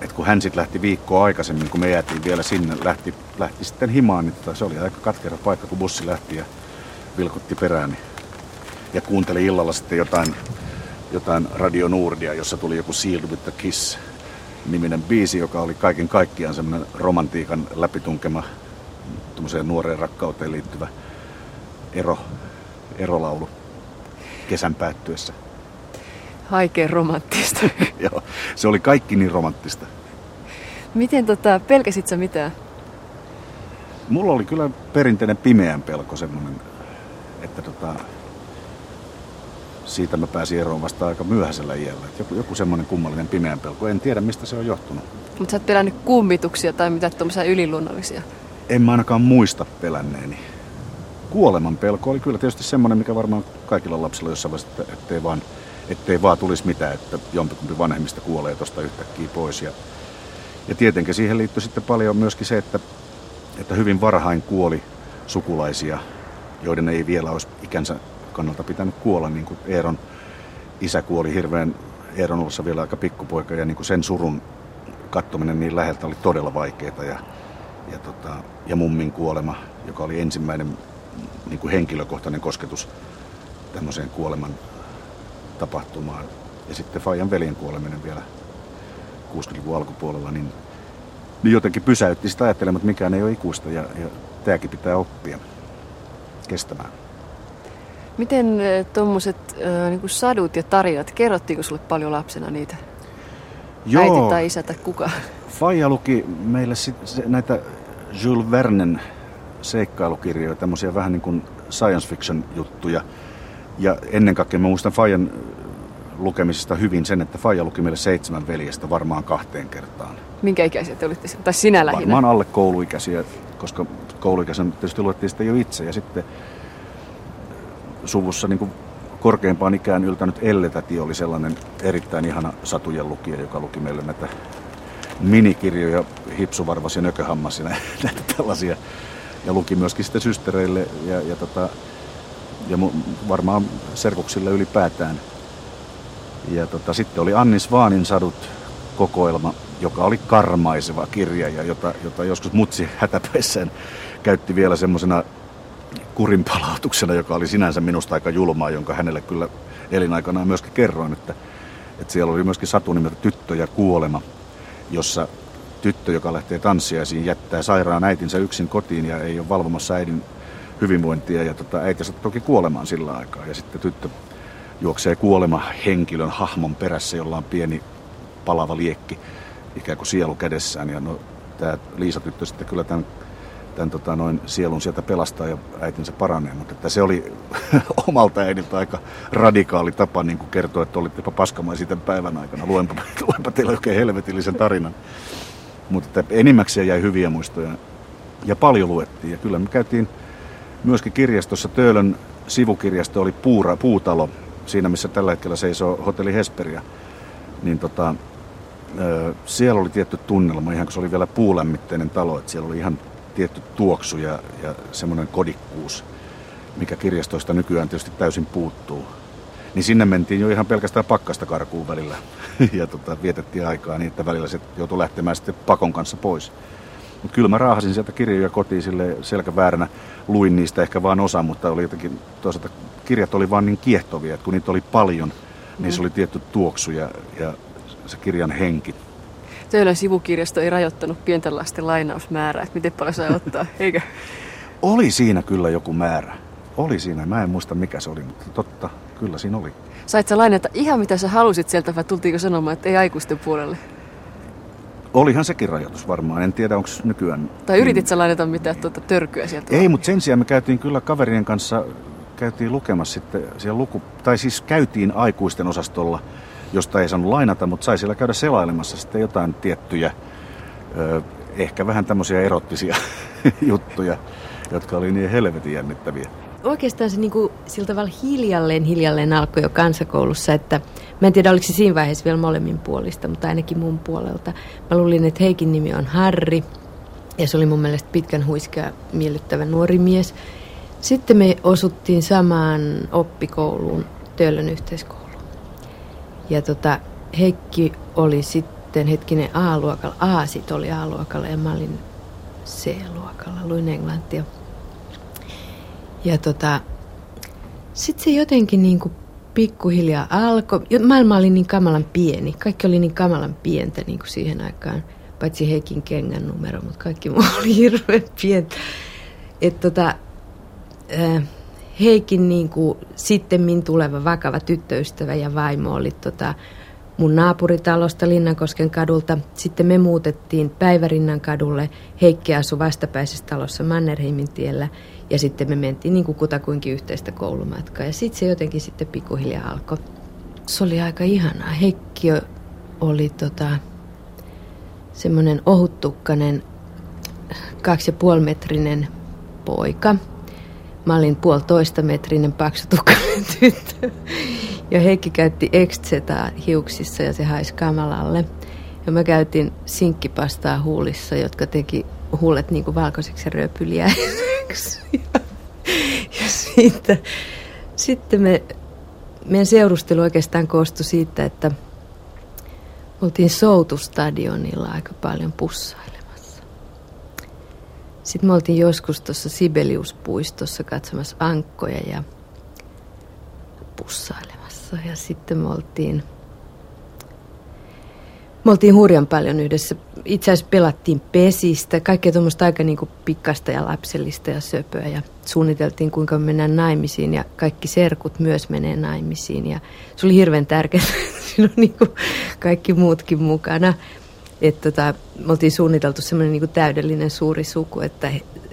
että kun hän sitten lähti viikkoa aikaisemmin, kun me jäätiin vielä sinne, lähti, lähti sitten himaan, niin tota, se oli aika katkera paikka, kun bussi lähti ja vilkutti perään. Ja kuunteli illalla sitten jotain, jotain Radio Nordia, jossa tuli joku Sealed with the Kiss niminen biisi, joka oli kaiken kaikkiaan semmoinen romantiikan läpitunkema, tuommoiseen nuoreen rakkauteen liittyvä ero, erolaulu kesän päättyessä. Haikeen romanttista. Joo, se oli kaikki niin romanttista. Miten tota, pelkäsit sä mitään? Mulla oli kyllä perinteinen pimeän pelko semmoinen, että tota, siitä mä pääsin eroon vasta aika myöhäisellä iällä. Et joku, joku semmoinen kummallinen pimeän pelko. En tiedä, mistä se on johtunut. Mutta sä et pelännyt kummituksia tai mitä tuommoisia yliluonnollisia? En mä ainakaan muista pelänneeni. Kuoleman pelko oli kyllä tietysti semmoinen, mikä varmaan kaikilla lapsilla jossain vaiheessa, ettei vaan, ettei vaan tulisi mitään, että jompikumpi vanhemmista kuolee tuosta yhtäkkiä pois. Ja, ja tietenkin siihen liittyy sitten paljon myöskin se, että, että hyvin varhain kuoli sukulaisia, joiden ei vielä olisi ikänsä kannalta pitänyt kuolla, niin kuin Eeron isä kuoli hirveän Eeron ollessa vielä aika pikkupoika ja niin kuin sen surun kattominen niin läheltä oli todella vaikeaa ja, ja, tota, ja mummin kuolema, joka oli ensimmäinen niin kuin henkilökohtainen kosketus tämmöiseen kuoleman tapahtumaan. Ja sitten Fajan veljen kuoleminen vielä 60-luvun alkupuolella, niin, niin jotenkin pysäytti sitä ajattelemaan, että mikään ei ole ikuista ja, ja tämäkin pitää oppia kestämään. Miten tuommoiset äh, niin sadut ja tarinat, kerrottiinko sulle paljon lapsena niitä? Joo. äiti tai isä tai kuka? Faija luki meille sit, se, näitä Jules Vernen seikkailukirjoja, tämmöisiä vähän niin kuin science fiction juttuja. Ja ennen kaikkea mä muistan Fajan lukemisesta hyvin sen, että Faija luki meille seitsemän veljestä varmaan kahteen kertaan. Minkä ikäisiä te olitte? Tai sinä lähinnä? Varmaan alle kouluikäisiä, koska kouluikäisen tietysti luettiin sitä jo itse. Ja sitten suvussa niin kuin korkeimpaan ikään yltänyt Elletäti oli sellainen erittäin ihana satujen lukija, joka luki meille näitä minikirjoja, hipsuvarvas ja nököhammas ja näitä tällaisia. Ja luki myöskin sitten systereille ja, ja, tota, ja varmaan serkuksille ylipäätään. Ja tota, sitten oli Annis Vaanin sadut kokoelma, joka oli karmaiseva kirja ja jota, jota joskus mutsi hätäpäissään käytti vielä semmoisena kurinpalautuksena, joka oli sinänsä minusta aika julmaa, jonka hänelle kyllä elinaikanaan myöskin kerroin, että, että siellä oli myöskin satu nimeltä Tyttö ja kuolema, jossa tyttö, joka lähtee tanssiaisiin, jättää sairaan äitinsä yksin kotiin ja ei ole valvomassa äidin hyvinvointia. Ja tota, äiti toki kuolemaan sillä aikaa. Ja sitten tyttö juoksee kuolema henkilön hahmon perässä, jolla on pieni palava liekki ikään kuin sielu kädessään. Ja no, tämä Liisa-tyttö sitten kyllä tämän, tämän tota, noin sielun sieltä pelastaa ja äitinsä paranee. Mutta että se oli omalta äidiltä aika radikaali tapa niin kuin kertoa, että olitte paskamai tämän päivän aikana. Luenpa, luenpa teille oikein helvetillisen tarinan. Mutta että enimmäkseen jäi hyviä muistoja ja paljon luettiin. Ja kyllä me käytiin myöskin kirjastossa Töölön sivukirjasto oli puura, puutalo, siinä missä tällä hetkellä seisoo hotelli Hesperia. Niin tota, siellä oli tietty tunnelma, ihan kun se oli vielä puulämmitteinen talo, että siellä oli ihan tietty tuoksu ja, ja semmoinen kodikkuus, mikä kirjastoista nykyään tietysti täysin puuttuu. Niin sinne mentiin jo ihan pelkästään pakkasta karkuun välillä ja tota, vietettiin aikaa niin, että välillä se joutui lähtemään sitten pakon kanssa pois. Mutta kyllä mä raahasin sieltä kirjoja kotiin sille selkävääränä. Luin niistä ehkä vain osa, mutta oli jotenkin toisaalta kirjat oli vaan niin kiehtovia, että kun niitä oli paljon, niin se oli tietty tuoksu ja, ja se kirjan henki. Töölön sivukirjasto ei rajoittanut pienten lasten lainausmäärää, että miten paljon saa ottaa, eikö? Oli siinä kyllä joku määrä. Oli siinä, mä en muista mikä se oli, mutta totta, kyllä siinä oli. Sait sä lainata ihan mitä sä halusit sieltä vai tultiinko sanomaan, että ei aikuisten puolelle? Olihan sekin rajoitus varmaan, en tiedä onko nykyään... Tai yritit sä lainata mitään tuota törkyä sieltä? Ei, mutta sen sijaan me käytiin kyllä kaverien kanssa, käytiin lukemassa sitten siellä luku... Tai siis käytiin aikuisten osastolla, josta ei saanut lainata, mutta sai siellä käydä selailemassa sitten jotain tiettyjä, ehkä vähän tämmöisiä erottisia juttuja, jotka oli niin helvetin jännittäviä oikeastaan se niin kuin, sillä tavalla hiljalleen hiljalleen alkoi jo kansakoulussa, että mä en tiedä oliko se siinä vaiheessa vielä molemmin puolista, mutta ainakin mun puolelta. Mä luulin, että Heikin nimi on Harri ja se oli mun mielestä pitkän huiskea miellyttävä nuori mies. Sitten me osuttiin samaan oppikouluun, Töölön yhteiskouluun. Ja tota, Heikki oli sitten hetkinen A-luokalla, A sit oli A-luokalla ja mä olin C-luokalla, luin englantia. Ja tota, sitten se jotenkin niin kuin pikkuhiljaa alkoi. Maailma oli niin kamalan pieni. Kaikki oli niin kamalan pientä niin kuin siihen aikaan. Paitsi Heikin kengän numero, mutta kaikki muu oli hirveän pientä. Että tota, Heikin niin kuin, sitten tuleva vakava tyttöystävä ja vaimo oli tota, mun naapuritalosta Linnankosken kadulta. Sitten me muutettiin Päivärinnan kadulle. Heikki asui vastapäisessä talossa Mannerheimin tiellä. Ja sitten me mentiin niin kuin kutakuinkin yhteistä koulumatkaa. Ja sitten se jotenkin sitten pikkuhiljaa alkoi. Se oli aika ihanaa. Heikki oli tota, semmoinen ohuttukkainen, kaksi ja puoli metrinen poika. Mä olin puolitoista metrinen paksutukkainen tyttö. Ja Heikki käytti ekstsetaa hiuksissa ja se haisi kamalalle. Ja mä käytin sinkkipastaa huulissa, jotka teki huulet niin kuin valkoiseksi ja. Ja, ja siitä, sitten me, meidän seurustelu oikeastaan koostui siitä, että oltiin Soutustadionilla aika paljon pussailemassa. Sitten me oltiin joskus tuossa Sibeliuspuistossa katsomassa ankkoja ja pussailemassa. Ja sitten me oltiin me oltiin hurjan paljon yhdessä. Itse asiassa pelattiin pesistä, kaikkea tuommoista aika niin pikkasta ja lapsellista ja söpöä. Ja suunniteltiin, kuinka me mennään naimisiin ja kaikki serkut myös menee naimisiin. Ja se oli hirveän tärkeää, siinä on niin kaikki muutkin mukana. Että tota, me oltiin suunniteltu semmoinen niin täydellinen suuri suku, että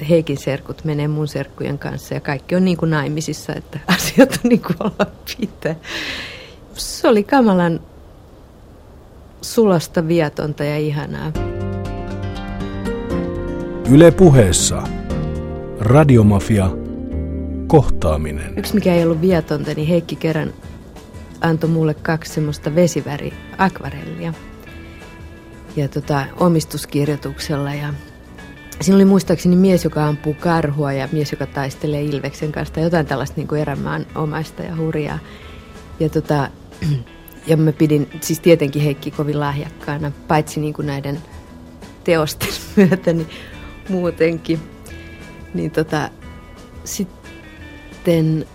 Heikin serkut menee mun serkkujen kanssa ja kaikki on niin kuin naimisissa, että asiat on niin kuin olla pitää. Se oli kamalan sulasta, vietonta ja ihanaa. Yle puheessa. Radiomafia. Kohtaaminen. Yksi mikä ei ollut vietonta, niin Heikki kerran antoi mulle kaksi semmoista vesiväri akvarellia. Ja tota, omistuskirjoituksella ja Siinä oli muistaakseni mies, joka ampuu karhua ja mies, joka taistelee Ilveksen kanssa tai jotain tällaista niin kuin erämaan omaista ja hurjaa. Ja, tota, ja mä pidin siis tietenkin Heikki kovin lahjakkaana, paitsi niin kuin näiden teosten myötä, niin muutenkin. Niin tota, sitten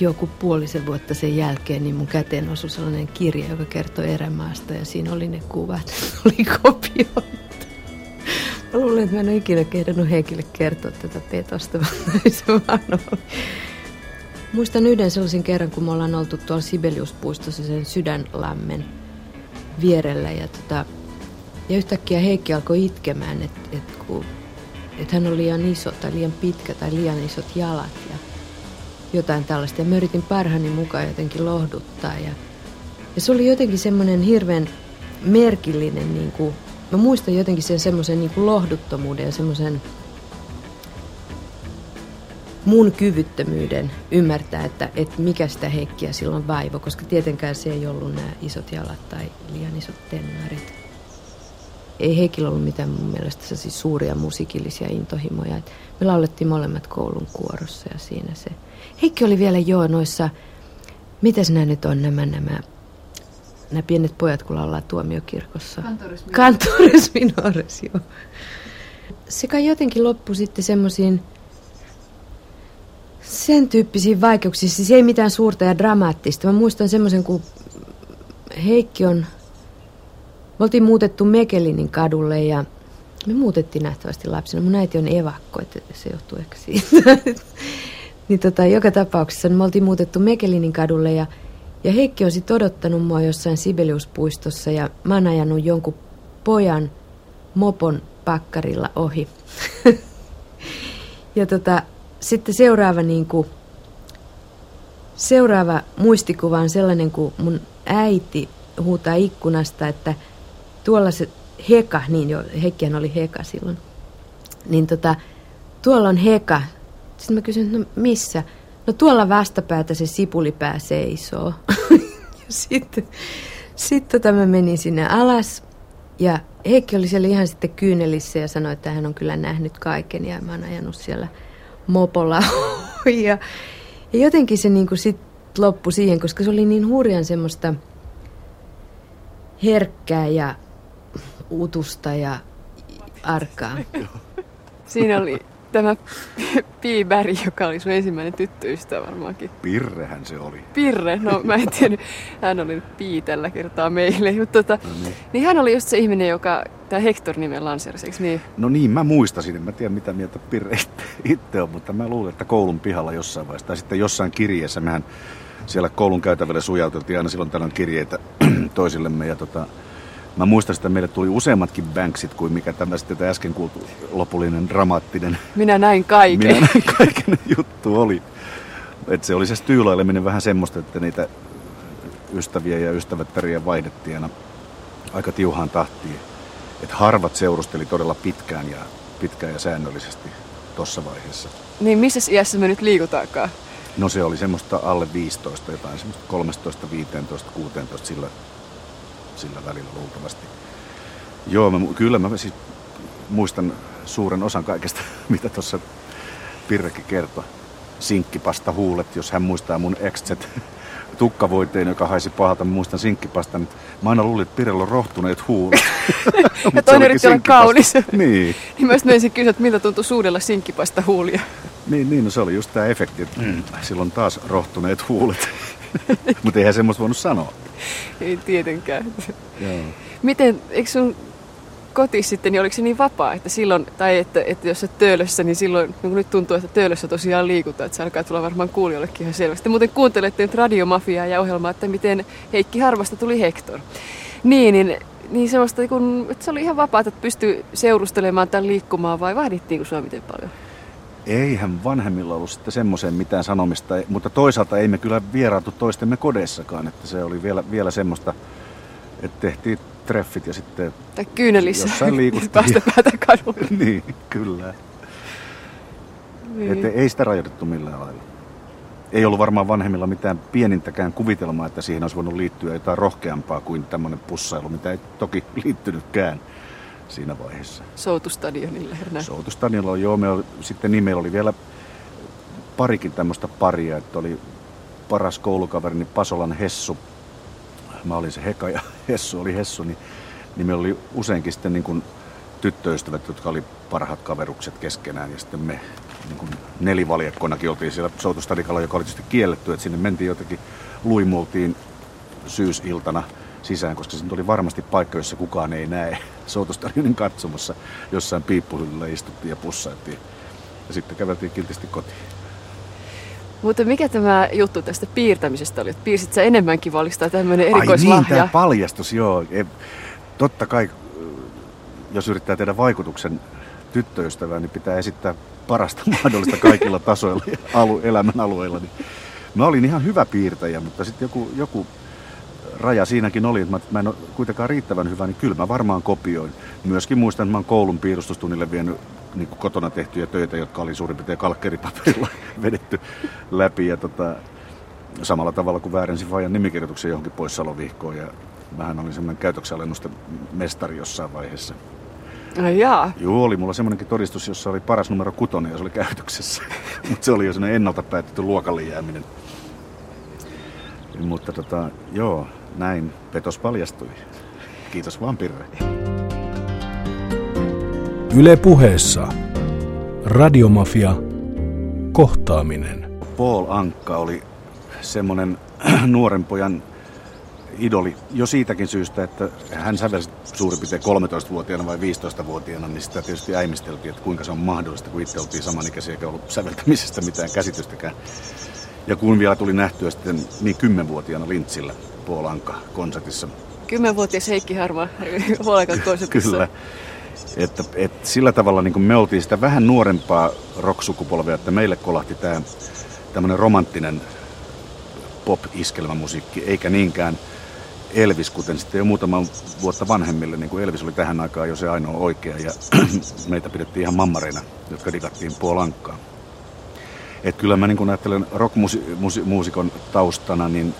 joku puolisen vuotta sen jälkeen, niin mun käteen osui sellainen kirja, joka kertoi erämaasta ja siinä oli ne kuvat, oli kopioita. Mä luulen, että mä en ole ikinä kehdannut Heikille kertoa tätä petosta, vaan se vaan oli. Muistan yhden sellaisen kerran, kun me ollaan oltu tuolla Sibeliuspuistossa sen sydänlämmen vierellä. Ja, tota, ja yhtäkkiä Heikki alkoi itkemään, että et, et hän on liian iso tai liian pitkä tai liian isot jalat ja jotain tällaista. Ja mä yritin parhaani mukaan jotenkin lohduttaa. Ja, ja se oli jotenkin semmoinen hirveän merkillinen niin kuin mä muistan jotenkin sen semmoisen niin kuin lohduttomuuden ja semmoisen mun kyvyttömyyden ymmärtää, että, että mikä sitä Heikkiä silloin vaivo, koska tietenkään se ei ollut nämä isot jalat tai liian isot tennarit. Ei Heikillä ollut mitään mun mielestä siis suuria musiikillisia intohimoja. Me laulettiin molemmat koulun kuorossa ja siinä se. Heikki oli vielä jo noissa, mitäs nämä nyt on nämä, nämä nämä pienet pojat, kun laulaa tuomiokirkossa. Kantores minores, joo. Se kai jotenkin loppui sitten semmoisiin sen tyyppisiin vaikeuksiin. Siis ei mitään suurta ja dramaattista. Mä muistan semmoisen, kun Heikki on... Me oltiin muutettu Mekelinin kadulle ja me muutettiin nähtävästi lapsena. Mun äiti on evakko, että se johtuu ehkä siitä. niin tota, joka tapauksessa me oltiin muutettu Mekelinin kadulle ja ja Heikki on sitten odottanut mua jossain Sibeliuspuistossa ja mä oon ajanut jonkun pojan mopon pakkarilla ohi. ja tota, sitten seuraava, niin kuin, seuraava muistikuva on sellainen, kun mun äiti huutaa ikkunasta, että tuolla se Heka, niin jo, Heikkihän oli Heka silloin, niin tota, tuolla on Heka. Sitten mä kysyn, no missä? No tuolla vastapäätä se sipulipää seisoo. ja sitten sit tota mä menin sinne alas ja Heikki oli siellä ihan sitten kyynelissä ja sanoi, että hän on kyllä nähnyt kaiken ja mä oon ajanut siellä mopolla ja, ja jotenkin se niin sitten loppui siihen, koska se oli niin hurjan semmoista herkkää ja utusta ja arkaa. Siinä oli tämä Piiberg, joka oli sun ensimmäinen tyttöystävä varmaankin. Pirrehän se oli. Pirre, no mä en tiedä. Hän oli Pii tällä kertaa meille. Mutta tota, no niin. niin. hän oli just se ihminen, joka tämä Hector-nimen lanserasi, eikö niin? No niin, mä muistasin. En mä tiedä mitä mieltä Pirre itse on, mutta mä luulen, että koulun pihalla jossain vaiheessa. Tai sitten jossain kirjeessä. Mehän siellä koulun käytävällä sujauteltiin aina silloin tällöin kirjeitä toisillemme. Ja tota, Mä muistan, että meille tuli useammatkin banksit kuin mikä tämä sitten äsken kuultu lopullinen dramaattinen. Minä näin kaiken. Minä näin kaiken juttu oli. Että se oli se tyylaileminen vähän semmoista, että niitä ystäviä ja ystävättäriä vaihdettiin aina aika tiuhaan tahtiin. Että harvat seurusteli todella pitkään ja, pitkään ja säännöllisesti tuossa vaiheessa. Niin missä iässä me nyt liikutaankaan? No se oli semmoista alle 15, jotain semmoista 13, 15, 16 sillä sillä välillä luultavasti. Joo, mä, kyllä mä siis muistan suuren osan kaikesta, mitä tuossa Pirrekin kertoi. Sinkkipasta huulet, jos hän muistaa mun exet tukkavoiteen, joka haisi pahalta. Mä muistan sinkkipasta. Mä aina luulin, että Pirellä on rohtuneet huulet. ja toinen yritti olla kaunis. niin. niin mä sitten kysyä, että miltä tuntuu suudella sinkkipasta huulia. Niin, niin no se oli just tämä efekti, että mm, silloin taas rohtuneet huulet. Mutta eihän semmoista voinut sanoa. Ei tietenkään. Joo. Miten, eikö sun koti sitten, niin oliko se niin vapaa, että silloin, tai että, että jos et töölössä, niin silloin, niin nyt tuntuu, että töölössä tosiaan liikutaan, että se alkaa tulla varmaan kuulijoillekin ihan selvästi. Muuten kuuntelette nyt radiomafiaa ja ohjelmaa, että miten Heikki Harvasta tuli Hector. Niin, niin, niin semmoista, kun, että se oli ihan vapaata, että pystyi seurustelemaan tämän liikkumaan, vai vaadittiinko sua miten paljon? Eihän vanhemmilla ollut sitten semmoiseen mitään sanomista, mutta toisaalta ei me kyllä vieraatu toistemme kodeissakaan, että se oli vielä, vielä semmoista, että tehtiin treffit ja sitten tai kyynelissä jossain liikuttiin. vastapäätä kadulla. niin, kyllä. Niin. Että ei sitä rajoitettu millään lailla. Ei ollut varmaan vanhemmilla mitään pienintäkään kuvitelmaa, että siihen olisi voinut liittyä jotain rohkeampaa kuin tämmöinen pussailu, mitä ei toki liittynytkään siinä vaiheessa. Soutustadionilla. Soutustadionilla, joo. Me oli, sitten niin meillä oli vielä parikin tämmöistä paria, että oli paras koulukaverini Pasolan Hessu. Mä olin se Heka ja Hessu oli Hessu, niin, niin meillä oli useinkin sitten niin kuin tyttöystävät, jotka oli parhaat kaverukset keskenään ja sitten me niin kuin nelivaljakkonakin oltiin siellä Soutustadikalla, joka oli tietysti kielletty, että sinne mentiin jotenkin luimultiin syysiltana sisään, koska siinä oli varmasti paikka, jossa kukaan ei näe Soutustadionin katsomassa. Jossain piippuhyllyllä istuttiin ja pussailtiin. Ja sitten käveltiin kiltisti kotiin. Mutta mikä tämä juttu tästä piirtämisestä oli? Piirsit sä enemmänkin valistaa tämmöinen erikoislahja? Ai niin, tämä paljastus, joo. E, totta kai, jos yrittää tehdä vaikutuksen tyttöystävään, niin pitää esittää parasta mahdollista kaikilla tasoilla ja alu, elämän alueilla. Niin mä olin ihan hyvä piirtäjä, mutta sitten joku, joku raja siinäkin oli, että mä, en ole kuitenkaan riittävän hyvä, niin kyllä mä varmaan kopioin. Myöskin muistan, että mä oon koulun piirustustunnille vienyt niin kotona tehtyjä töitä, jotka oli suurin piirtein kalkkeripaperilla vedetty läpi. Ja tota, samalla tavalla kuin väärensin Fajan nimikirjoituksen johonkin poissalovihkoon. Ja mähän olin semmoinen käytöksen mestari jossain vaiheessa. Ai jaa. Joo, oli mulla semmoinenkin todistus, jossa oli paras numero kutonen ja se oli käytöksessä. Mutta se oli jo semmoinen ennalta päätetty luokalle jääminen. Mutta tota, joo, näin petos paljastui. Kiitos vaan Pirre. Yle puheessa. Radiomafia. Kohtaaminen. Paul Ankka oli semmoinen nuoren pojan idoli jo siitäkin syystä, että hän sävelsi suurin piirtein 13-vuotiaana vai 15-vuotiaana, niin sitä tietysti äimisteltiin, että kuinka se on mahdollista, kun itse oltiin samanikäisiä eikä ollut säveltämisestä mitään käsitystäkään. Ja kun vielä tuli nähtyä sitten niin kymmenvuotiaana Lintsillä Puolanka konsertissa. Kymmenvuotias Heikki Harva Puolankan konsertissa. Kyllä. Että, että sillä tavalla niin kuin me oltiin sitä vähän nuorempaa rock-sukupolvea, että meille kolahti tämä tämmöinen romanttinen pop-iskelmämusiikki, eikä niinkään Elvis, kuten sitten jo muutama vuotta vanhemmille, niin kuin Elvis oli tähän aikaan jo se ainoa oikea, ja meitä pidettiin ihan mammareina, jotka digattiin puolankkaa. Että kyllä mä niin kun ajattelen rockmuusikon taustana, niin,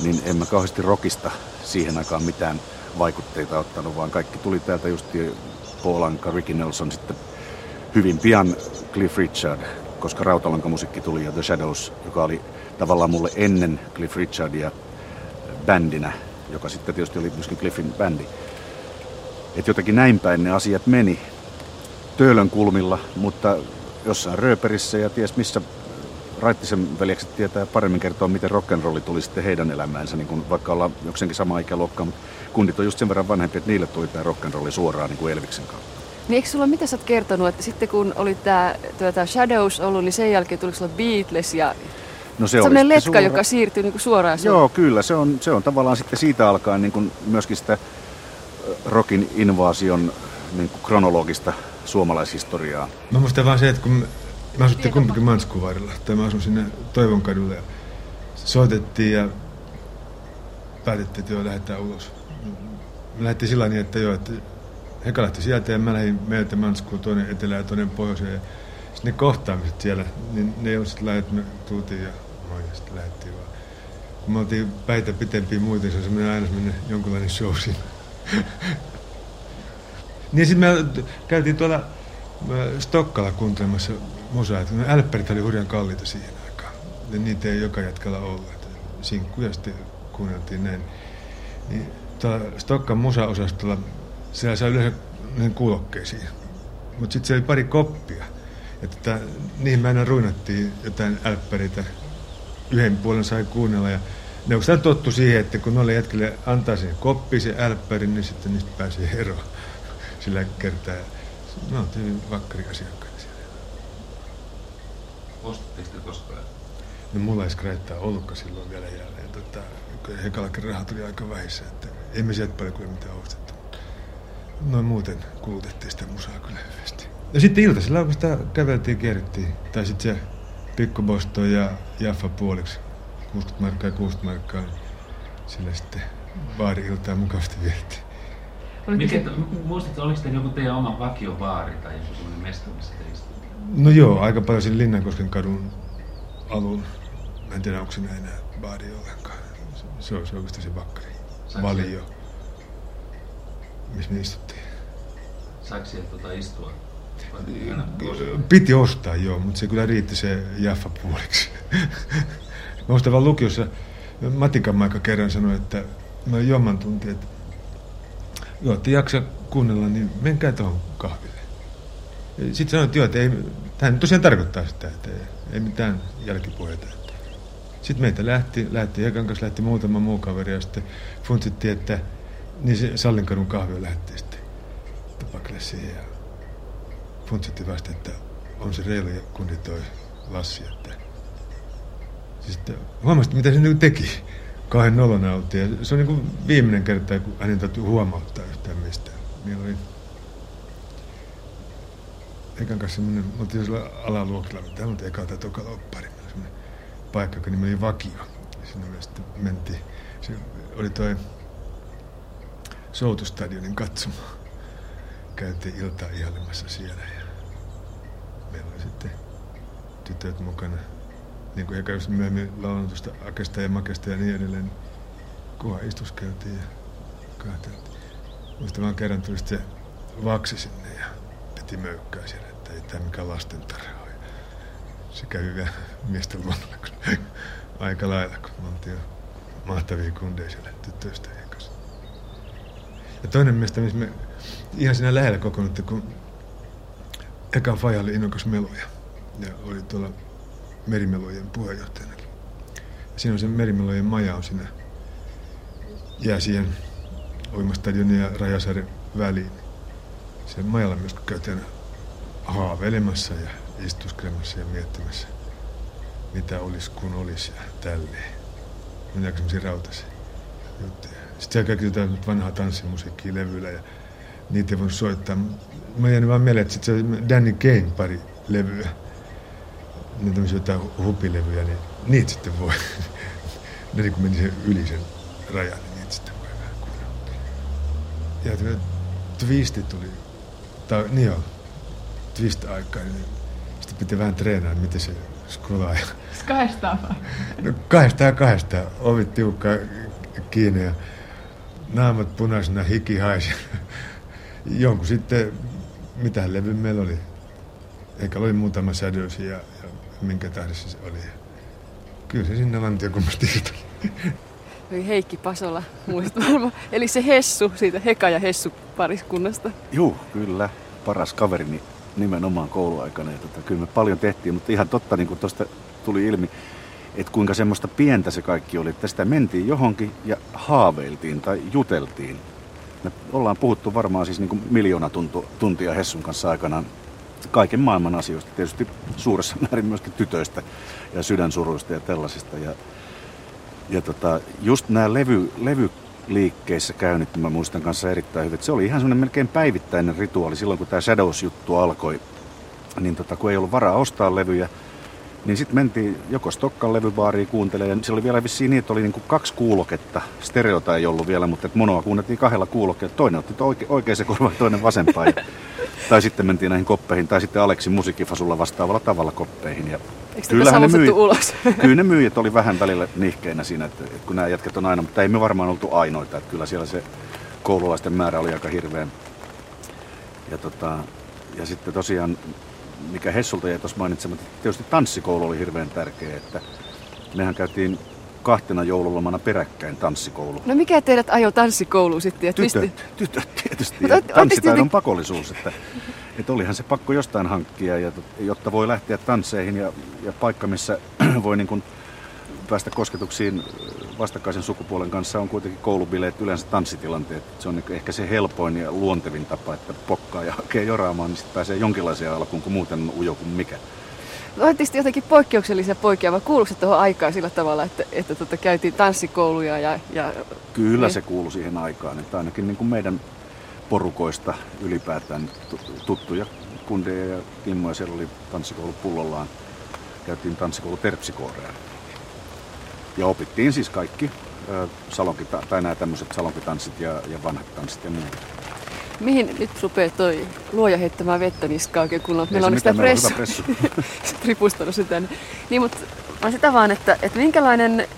niin en mä kauheasti rockista siihen aikaan mitään vaikutteita ottanut, vaan kaikki tuli täältä just Anka, Ricky Nelson, sitten hyvin pian Cliff Richard, koska rautalankamusiikki tuli ja The Shadows, joka oli tavallaan mulle ennen Cliff Richardia bändinä, joka sitten tietysti oli myöskin Cliffin bändi. Että jotenkin näin päin ne asiat meni töölön kulmilla, mutta jossain rööperissä ja ties missä Raittisen veljekset tietää paremmin kertoa, miten rock'n'rolli tuli sitten heidän elämäänsä, niin kuin vaikka ollaan jokseenkin sama ikäluokka, mutta kundit on just sen verran vanhempi, että niille tuli tämä rock'n'rolli suoraan niin kuin Elviksen kautta. Niin eikö sulla, mitä sä oot kertonut, että sitten kun oli tämä tuota Shadows ollut, niin sen jälkeen tuli sulla Beatles ja No se Sellainen letka, suora... joka siirtyy niin kuin suoraan sun. Joo, kyllä. Se on, se on tavallaan sitten siitä alkaen niin kuin myöskin sitä rockin invaasion niin kuin kronologista suomalaishistoriaa. Mä muistan vaan se, että kun Mä asuttiin kumpikin Manskuvaarilla, tai mä asun sinne Toivonkadulle ja soitettiin ja päätettiin, että joo, lähdetään ulos. Me lähdettiin sillä niin, että joo, että Heka lähti sieltä ja mä lähdin meiltä Manskuun toinen etelä ja toinen pohjoiseen. Ja sitten ne kohtaamiset siellä, niin ne on sitten lähdet, me tultiin ja moi, ja sitten lähdettiin vaan. Kun me oltiin päitä pitempiä muita, se on semmoinen aina semmoinen jonkunlainen show siinä. niin sitten me käytiin tuolla Stokkalla kuuntelemassa musaa. No, älppärit oli hurjan kalliita siihen aikaan. Ja niitä ei joka jatkalla ollut. Sinkkuja sitten kuunneltiin näin. Niin Stokkan musaosastolla siellä sai yleensä kuulokkeisiin. Mutta sitten siellä oli pari koppia. Että niihin me aina ruinattiin jotain älppäritä. Yhden puolen sai kuunnella ja ne on tottu siihen, että kun noille jätkille antaa sen koppi, se älppäri, niin sitten niistä pääsee eroon. sillä kertaa. No, on vakkari asiakkaita siellä. Ostatteko te koskaan? No mulla ei skreittaa ollutkaan silloin vielä jälleen. Tota, hekallakin rahat tuli aika vähissä, että emme sieltä paljon kyllä mitään ostettu. Noin muuten kulutettiin sitä musaa kyllä hyvästi. Ja sitten iltasella kun sitä käveltiin, kierrettiin. Tai sitten se Pikkubosto ja Jaffa puoliksi. 60 markkaa ja 60 markkaa. Niin sillä sitten baari-iltaa mukavasti vietti. Muistatko, oliko teillä joku teidän oma vakiobaari tai joku sellainen mesta, missä te? No joo, aika paljon siinä Linnankosken kadun alun. Mä en tiedä, onko siinä enää baari ollenkaan. Se on, se on se bakkari. Valio. Missä me istuttiin? Saiko siellä tota istua? Piti ostaa? Piti ostaa joo, mutta se kyllä riitti se Jaffa puoliksi. Mä ostan vaan lukiossa. Matikan Maika kerran sanoi, että mä jomman tunti, että joo, että jaksa kuunnella, niin menkää tuohon kahville. Sitten sanoin, että joo, että ei, tämähän tosiaan tarkoittaa sitä, että ei, ei mitään jälkipuheita. Sitten meitä lähti, lähti Ekan kanssa lähti muutama muu kaveri ja sitten funtsittiin, että niin se Sallinkadun kahvio lähti sitten Tapakille siihen ja funtsittiin vasta, että on se reilu kundi toi Lassi, että sitten huomasit, mitä se nyt teki. Kahden nolona oltiin. Se on niin kuin viimeinen kerta, kun hänen täytyy huomauttaa yhtään mistään. Meillä oli Ekan kanssa semmoinen, me oltiin sillä alaluokilla, mitä on eka tai toka loppari. Oli semmoinen paikka, joka nimi oli Vakio. Sinne me sitten mentiin. Se oli toi Soutustadionin katsoma. Käytiin iltaa ihailemassa siellä ja meillä oli sitten tytöt mukana. Niin kuin eka myöhemmin laulan tuosta Akesta ja Makesta ja niin edelleen. Kunhan istuskeltiin ja katseltiin. Muista vaan kerran tuli se vaksi sinne ja piti möykkää siellä, että ei tämä mikään lastentarha ole. Se kävi vielä miesten luonnolla aika lailla, kun me oltiin mahtavia kundeja siellä kanssa. Ja toinen mesta, missä me ihan siinä lähellä kokoonnuttiin, kun ekan faja oli innokas meloja. Ja oli tuolla merimelojen puheenjohtajana. Ja siinä on se merimelojen maja on siinä jää siihen uimastadionin ja Rajasaaren väliin. Se majalla myös aina haaveilemassa ja istuskelemassa ja miettimässä, mitä olisi kun olisi ja tälleen. Aika semmoisia rautaisia juttuja. Sitten kaikki jotain vanhaa tanssimusiikkia levyllä ja niitä ei voinut soittaa. Mä jäin vaan mieleen, että se Danny Kane pari levyä, ne tämmöisiä jotain hupilevyjä, niin niitä sitten voi. ne niin kun meni sen yli sen rajan, niin niitä sitten voi vähän kuunnella. Ja twisti tuli, tai niin joo, twist-aikaa, niin sitten piti vähän treenaa, miten se skrolaa. Ja Kahdestaan vai? No kahdesta ja kahdesta, ovi tiukka kiinni ja naamat punaisena, hiki haisi. Jonkun sitten, mitä levy meillä oli. Eikä oli muutama Shadows ja minkä tahdessa se oli. Kyllä se sinne lantiokummasta irtoi. Oli Heikki Pasola, muistat varmaan. Eli se Hessu, siitä Heka ja Hessu pariskunnasta. Juu, kyllä. Paras kaverini nimenomaan kouluaikana. Ja tota, kyllä me paljon tehtiin, mutta ihan totta, niin kuin tuosta tuli ilmi, että kuinka semmoista pientä se kaikki oli. Että sitä mentiin johonkin ja haaveiltiin tai juteltiin. Me ollaan puhuttu varmaan siis niin kuin miljoona tuntia Hessun kanssa aikanaan kaiken maailman asioista. Tietysti suuressa määrin myöskin tytöistä ja sydänsuruista ja tällaisista. Ja, ja tota, just nämä levy, levyliikkeissä käynnit, mä muistan kanssa erittäin hyvin. Se oli ihan semmoinen melkein päivittäinen rituaali silloin, kun tämä Shadows-juttu alkoi. Niin tota, kun ei ollut varaa ostaa levyjä, niin sitten mentiin joko Stokkan levybaariin kuuntelemaan. Ja se oli vielä vissiin niin, että oli niinku kaksi kuuloketta. Stereota ei ollut vielä, mutta et monoa kuunneltiin kahdella kuulokkeella. Toinen otti oike, oikeaan korvaan, toinen vasempaan. Ja, tai sitten mentiin näihin koppeihin, tai sitten Aleksin musiikkifasulla vastaavalla tavalla koppeihin. Ja Eikö tätä savusettu ulos? kyllä ne myyjät oli vähän välillä nihkeinä siinä, että, että kun nämä jätkät on aina, mutta ei me varmaan oltu ainoita. Että kyllä siellä se koululaisten määrä oli aika hirveä. Ja, tota, ja sitten tosiaan, mikä Hessulta jäi tuossa mainitsematta, että tietysti tanssikoulu oli hirveän tärkeä, että mehän käytiin kahtena joululomana peräkkäin tanssikoulu. No mikä teidät ajoi tanssikouluun sitten? Ja Tytöt, twisti- tytöt tietysti. Mutta Ja oot- tanssitaidon te- pakollisuus, että, että olihan se pakko jostain hankkia, ja, jotta voi lähteä tansseihin ja, ja paikka, missä voi niin kuin päästä kosketuksiin vastakkaisen sukupuolen kanssa on kuitenkin koulubileet, yleensä tanssitilanteet. Se on ehkä se helpoin ja luontevin tapa, että pokkaa ja hakee joraamaan, niin sitten pääsee jonkinlaiseen alkuun, kun muuten ujo kuin mikä. Olette jotenkin poikkeuksellisia poikia, vai kuuluuko se tuohon aikaan sillä tavalla, että, että tota, käytiin tanssikouluja ja... ja Kyllä niin. se kuulu siihen aikaan, että ainakin niin kuin meidän porukoista ylipäätään tuttuja kundeja ja Kimmo siellä oli tanssikoulu pullollaan. Käytiin tanssikoulu terpsikooreen. Ja opittiin siis kaikki salonkita- tai nämä tämmöiset salonkitanssit ja, ja vanhat tanssit ja muut. Mihin nyt rupeaa toi luoja heittämään vettä niskaan oikein kunnolla? Meillä on sitä pressu. pressu. ripustanut tänne. Niin, mutta on sitä vaan, että, että minkälainen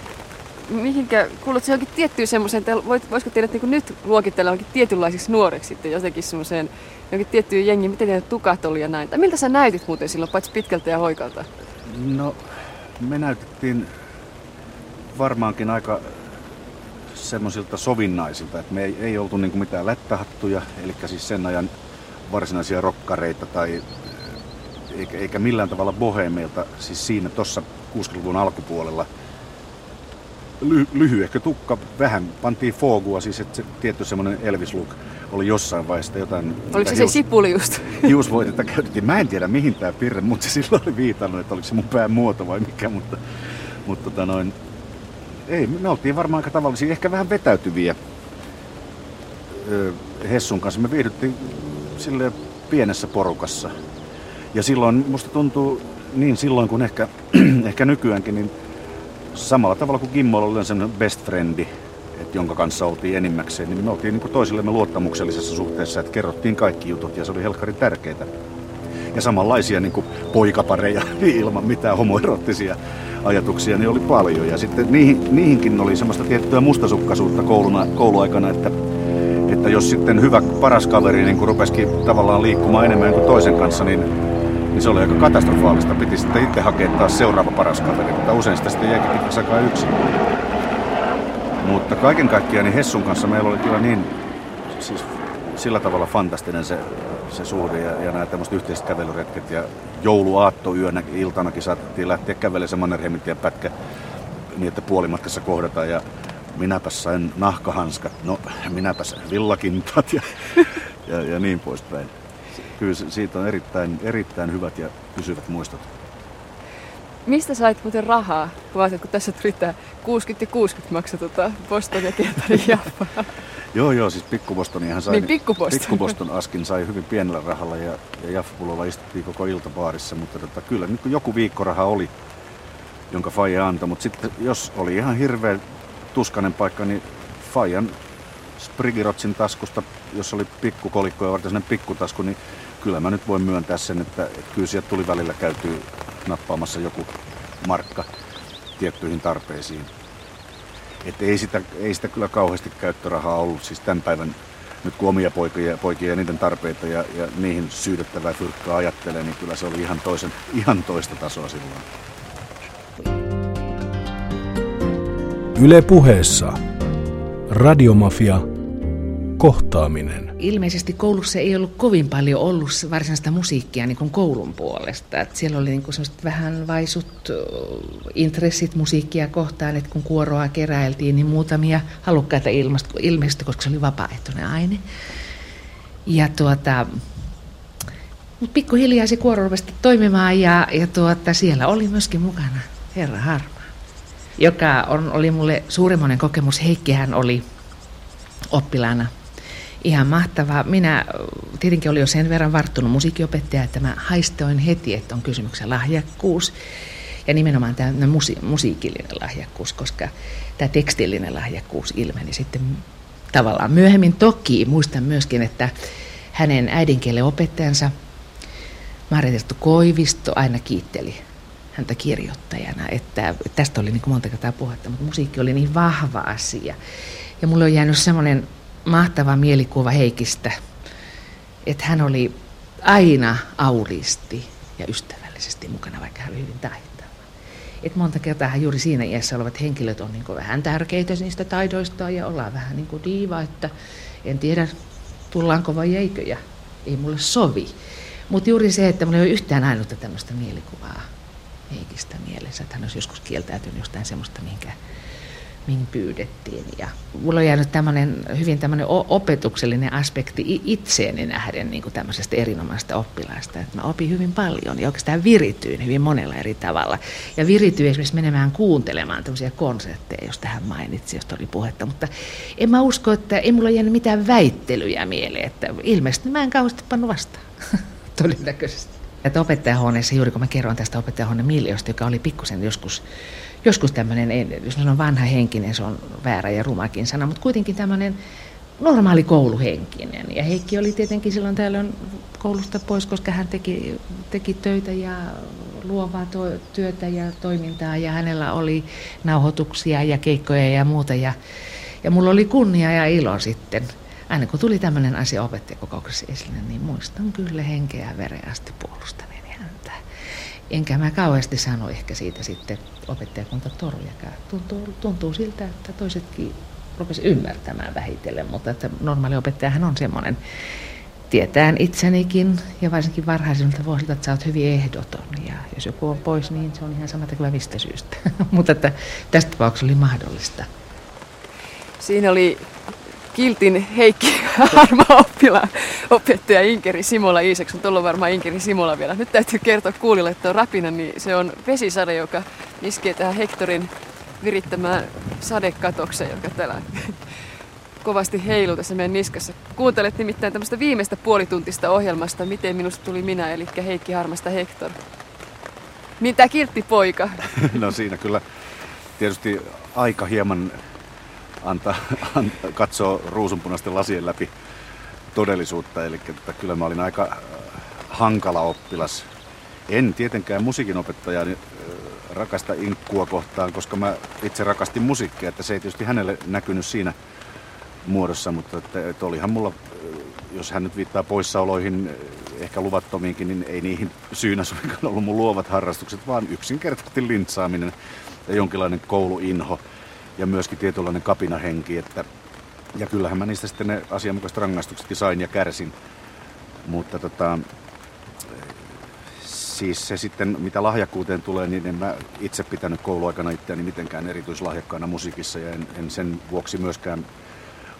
mihinkä, kuulut se johonkin tiettyyn semmoiseen, voisiko teidät niin nyt luokitella johonkin tietynlaisiksi nuoreksi sitten jotenkin semmoiseen johonkin tiettyyn jengiin, miten teidän tukat oli ja näin. Tai miltä sä näytit muuten silloin, paitsi pitkältä ja hoikalta? No, me näytettiin varmaankin aika semmoisilta sovinnaisilta, että me ei, ei oltu niin mitään lättähattuja, eli siis sen ajan varsinaisia rokkareita tai eikä, eikä millään tavalla bohemeilta, siis siinä tuossa 60-luvun alkupuolella – ly, lyhyehkö tukka, vähän pantiin fogua, siis että se tietty semmoinen Elvis look oli jossain vaiheessa jotain... Oliko se hius, se sipuli just? Hiusvoitetta käytettiin. Mä en tiedä mihin tämä pirre, mutta se silloin oli viitannut, että oliko se mun pään muoto vai mikä, mutta, mutta tota noin, ei, me oltiin varmaan aika tavallisia, ehkä vähän vetäytyviä Hessun kanssa. Me viihdyttiin sille pienessä porukassa. Ja silloin musta tuntuu niin silloin kuin ehkä, ehkä nykyäänkin, niin samalla tavalla kuin Gimmolla oli sellainen best friendi, että jonka kanssa oltiin enimmäkseen, niin me oltiin niin toisillemme luottamuksellisessa suhteessa, että kerrottiin kaikki jutut ja se oli helkkarin tärkeää. Ja samanlaisia niin kuin poikapareja ilman mitään homoerottisia ajatuksia, niin oli paljon. Ja sitten niihin, niihinkin oli semmoista tiettyä mustasukkaisuutta kouluna, kouluaikana, että, että jos sitten hyvä paras kaveri niin rupesikin tavallaan liikkumaan enemmän kuin toisen kanssa, niin niin se oli aika katastrofaalista. Piti sitten itse hakea taas seuraava paras kaveri, mutta usein sitä sitten jäikin pitkäksi yksin. Mutta kaiken kaikkiaan niin Hessun kanssa meillä oli kyllä niin siis sillä tavalla fantastinen se, se suhde ja, ja nämä tämmöiset yhteiset kävelyretket ja jouluaattoyönä iltanakin saatettiin lähteä kävelemään se Mannerheimintien pätkä niin, että puolimatkassa kohdataan ja minäpä sain nahkahanskat, no minäpä sain villakintat ja, ja, ja niin poispäin kyllä siitä on erittäin, erittäin hyvät ja pysyvät muistot. Mistä sait muuten rahaa? Kuvaisit, kun tässä tuli tämä 60 ja 60 maksoi tota Boston ja Jaffa. Joo, joo, siis pikkubostoniahan sai. Niin, pikkuboston. Pikkuboston askin sai hyvin pienellä rahalla ja, ja Jaffa istuttiin koko iltabaarissa, mutta tota, kyllä niin joku viikkoraha oli, jonka Faija antoi, mutta sitten jos oli ihan hirveä tuskanen paikka, niin Fajan Sprigirotsin taskusta, jos oli pikkukolikko ja varten sellainen pikkutasku, niin kyllä mä nyt voin myöntää sen, että, että kyllä sieltä tuli välillä käytyy nappaamassa joku markka tiettyihin tarpeisiin. Että ei sitä, ei sitä kyllä kauheasti käyttörahaa ollut, siis tämän päivän nyt kun omia poikia, poikia ja niiden tarpeita ja, ja niihin syydettävää fyrkkaa ajattelee, niin kyllä se oli ihan, toisen, ihan toista tasoa silloin. Yle puheessa Radiomafia kohtaaminen. Ilmeisesti koulussa ei ollut kovin paljon ollut varsinaista musiikkia niin kuin koulun puolesta. Että siellä oli niin kuin vähän vaisut intressit musiikkia kohtaan, että kun kuoroa keräiltiin, niin muutamia halukkaita ilmestyi, koska se oli vapaaehtoinen aine. Ja tuota, mutta pikkuhiljaa se kuoro rupesi toimimaan ja, ja tuota, siellä oli myöskin mukana Herra Harma, joka on, oli mulle suurimmoinen kokemus. Heikkihän oli oppilaana ihan mahtavaa. Minä tietenkin olin jo sen verran varttunut musiikkiopettaja, että mä haistoin heti, että on kysymyksen lahjakkuus. Ja nimenomaan tämä musi- musiikillinen lahjakkuus, koska tämä tekstillinen lahjakkuus ilmeni sitten tavallaan myöhemmin. Toki muistan myöskin, että hänen äidinkielen opettajansa Marjatettu Koivisto aina kiitteli häntä kirjoittajana, että tästä oli niin monta kertaa puhetta, mutta musiikki oli niin vahva asia. Ja mulle on jäänyt semmoinen mahtava mielikuva Heikistä, että hän oli aina auristi ja ystävällisesti mukana, vaikka hän oli hyvin taitava. Et monta kertaa juuri siinä iässä olevat henkilöt on niin vähän tärkeitä niistä taidoista ja ollaan vähän niin kuin diiva, että en tiedä tullaanko vai eikö ja ei mulle sovi. Mutta juuri se, että mulla ei ole yhtään ainutta tämmöistä mielikuvaa Heikistä mielessä, että hän olisi joskus kieltäytynyt jostain semmoista, minkä mihin pyydettiin. Ja mulla on jäänyt tämmöinen, hyvin tämmöinen opetuksellinen aspekti itseeni nähden niin kuin tämmöisestä erinomaisesta oppilaasta. Että mä opin hyvin paljon ja oikeastaan virityin hyvin monella eri tavalla. Ja virityin esimerkiksi menemään kuuntelemaan tämmöisiä konsertteja, jos tähän mainitsi, josta oli puhetta. Mutta en mä usko, että ei mulla jäänyt mitään väittelyjä mieleen. Että ilmeisesti mä en kauheasti pannut vastaan. Todennäköisesti. Että opettajahuoneessa, juuri kun mä kerron tästä opettajahuoneen Miljosta, joka oli pikkusen joskus joskus tämmöinen, jos on vanha henkinen, se on väärä ja rumakin sana, mutta kuitenkin tämmöinen normaali kouluhenkinen. Ja Heikki oli tietenkin silloin tällöin koulusta pois, koska hän teki, teki töitä ja luovaa to, työtä ja toimintaa ja hänellä oli nauhoituksia ja keikkoja ja muuta. Ja, ja mulla oli kunnia ja ilo sitten. Aina kun tuli tämmöinen asia opettajakokouksessa esille, niin muistan kyllä henkeä vereästi puolustaneeni häntä. Enkä mä kauheasti sano ehkä siitä sitten opettajakunta torujakään. Tuntuu, tuntuu siltä, että toisetkin rupesi ymmärtämään vähitellen, mutta että normaali opettajahan on semmoinen, tietään itsenikin ja varsinkin varhaisilta vuosilta, että sä oot hyvin ehdoton ja jos joku on pois, niin se on ihan sama tekevä mistä syystä. mutta että tästä tapauksessa oli mahdollista. Siinä oli kiltin Heikki Harma oppilaan opettaja Inkeri Simola. Tuolla on varmaan Inkeri Simola vielä. Nyt täytyy kertoa kuulille, että on rapina, niin se on vesisade, joka iskee tähän Hektorin virittämään sadekatokseen, joka täällä kovasti heiluu tässä meidän niskassa. Kuuntelet nimittäin tämmöistä viimeistä puolituntista ohjelmasta, Miten minusta tuli minä, eli Heikki Harmasta Hektor. Mitä kiltti poika? no siinä kyllä tietysti aika hieman antaa, antaa, katsoo ruusunpunaisten lasien läpi todellisuutta. Eli että kyllä mä olin aika äh, hankala oppilas. En tietenkään musiikinopettaja niin, äh, rakasta inkkua kohtaan, koska mä itse rakastin musiikkia, että se ei tietysti hänelle näkynyt siinä muodossa, mutta että, että olihan mulla, äh, jos hän nyt viittaa poissaoloihin, ehkä luvattomiinkin, niin ei niihin syynä suinkaan ollut mun luovat harrastukset, vaan yksinkertaisesti lintsaaminen ja jonkinlainen kouluinho ja myöskin tietynlainen kapinahenki, että ja kyllähän mä niistä sitten ne asianmukaiset rangaistuksetkin sain ja kärsin. Mutta tota, siis se sitten, mitä lahjakkuuteen tulee, niin en mä itse pitänyt kouluaikana itseäni mitenkään erityislahjakkaana musiikissa ja en, en sen vuoksi myöskään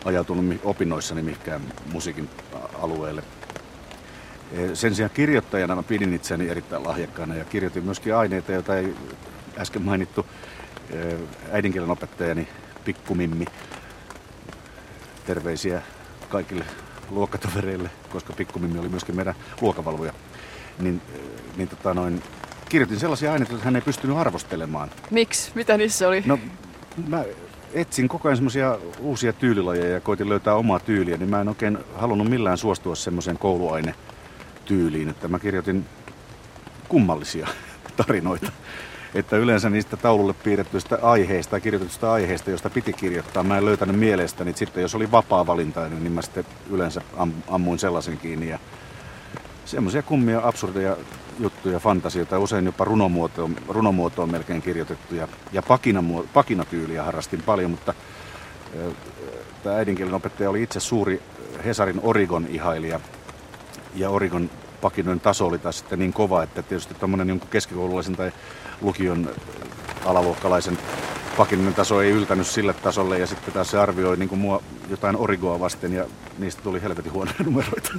ajautunut opinnoissani mihinkään musiikin alueelle. E, sen sijaan kirjoittajana mä pidin itseäni erittäin lahjakkaana ja kirjoitin myöskin aineita, joita ei äsken mainittu äidinkielen opettajani Pikkumimmi. Terveisiä kaikille luokkatovereille, koska Pikkumimmi oli myöskin meidän luokavalvoja. Niin, niin tota noin, kirjoitin sellaisia aineita, joita hän ei pystynyt arvostelemaan. Miksi? Mitä niissä oli? No, mä etsin koko ajan semmoisia uusia tyylilajeja ja koitin löytää omaa tyyliä, niin mä en oikein halunnut millään suostua semmoiseen kouluainetyyliin, että mä kirjoitin kummallisia tarinoita että yleensä niistä taululle piirrettyistä aiheista tai kirjoitetusta aiheista, josta piti kirjoittaa, mä en löytänyt mielestäni. Niin sitten jos oli vapaa valinta, niin mä sitten yleensä ammuin sellaisen kiinni. Ja semmoisia kummia, absurdeja juttuja, fantasioita, usein jopa runomuotoon, runomuotoon melkein kirjoitettuja. Ja pakina, pakinatyyliä harrastin paljon, mutta tämä äidinkielen opettaja oli itse suuri Hesarin Origon ihailija. Ja Origon pakinoiden taso oli taas sitten niin kova, että tietysti tämmöinen jonkun keskikoululaisen tai lukion alaluokkalaisen pakinoiden taso ei yltänyt sille tasolle ja sitten taas se arvioi niin kuin mua jotain origoa vasten ja niistä tuli helvetin huonoja numeroita.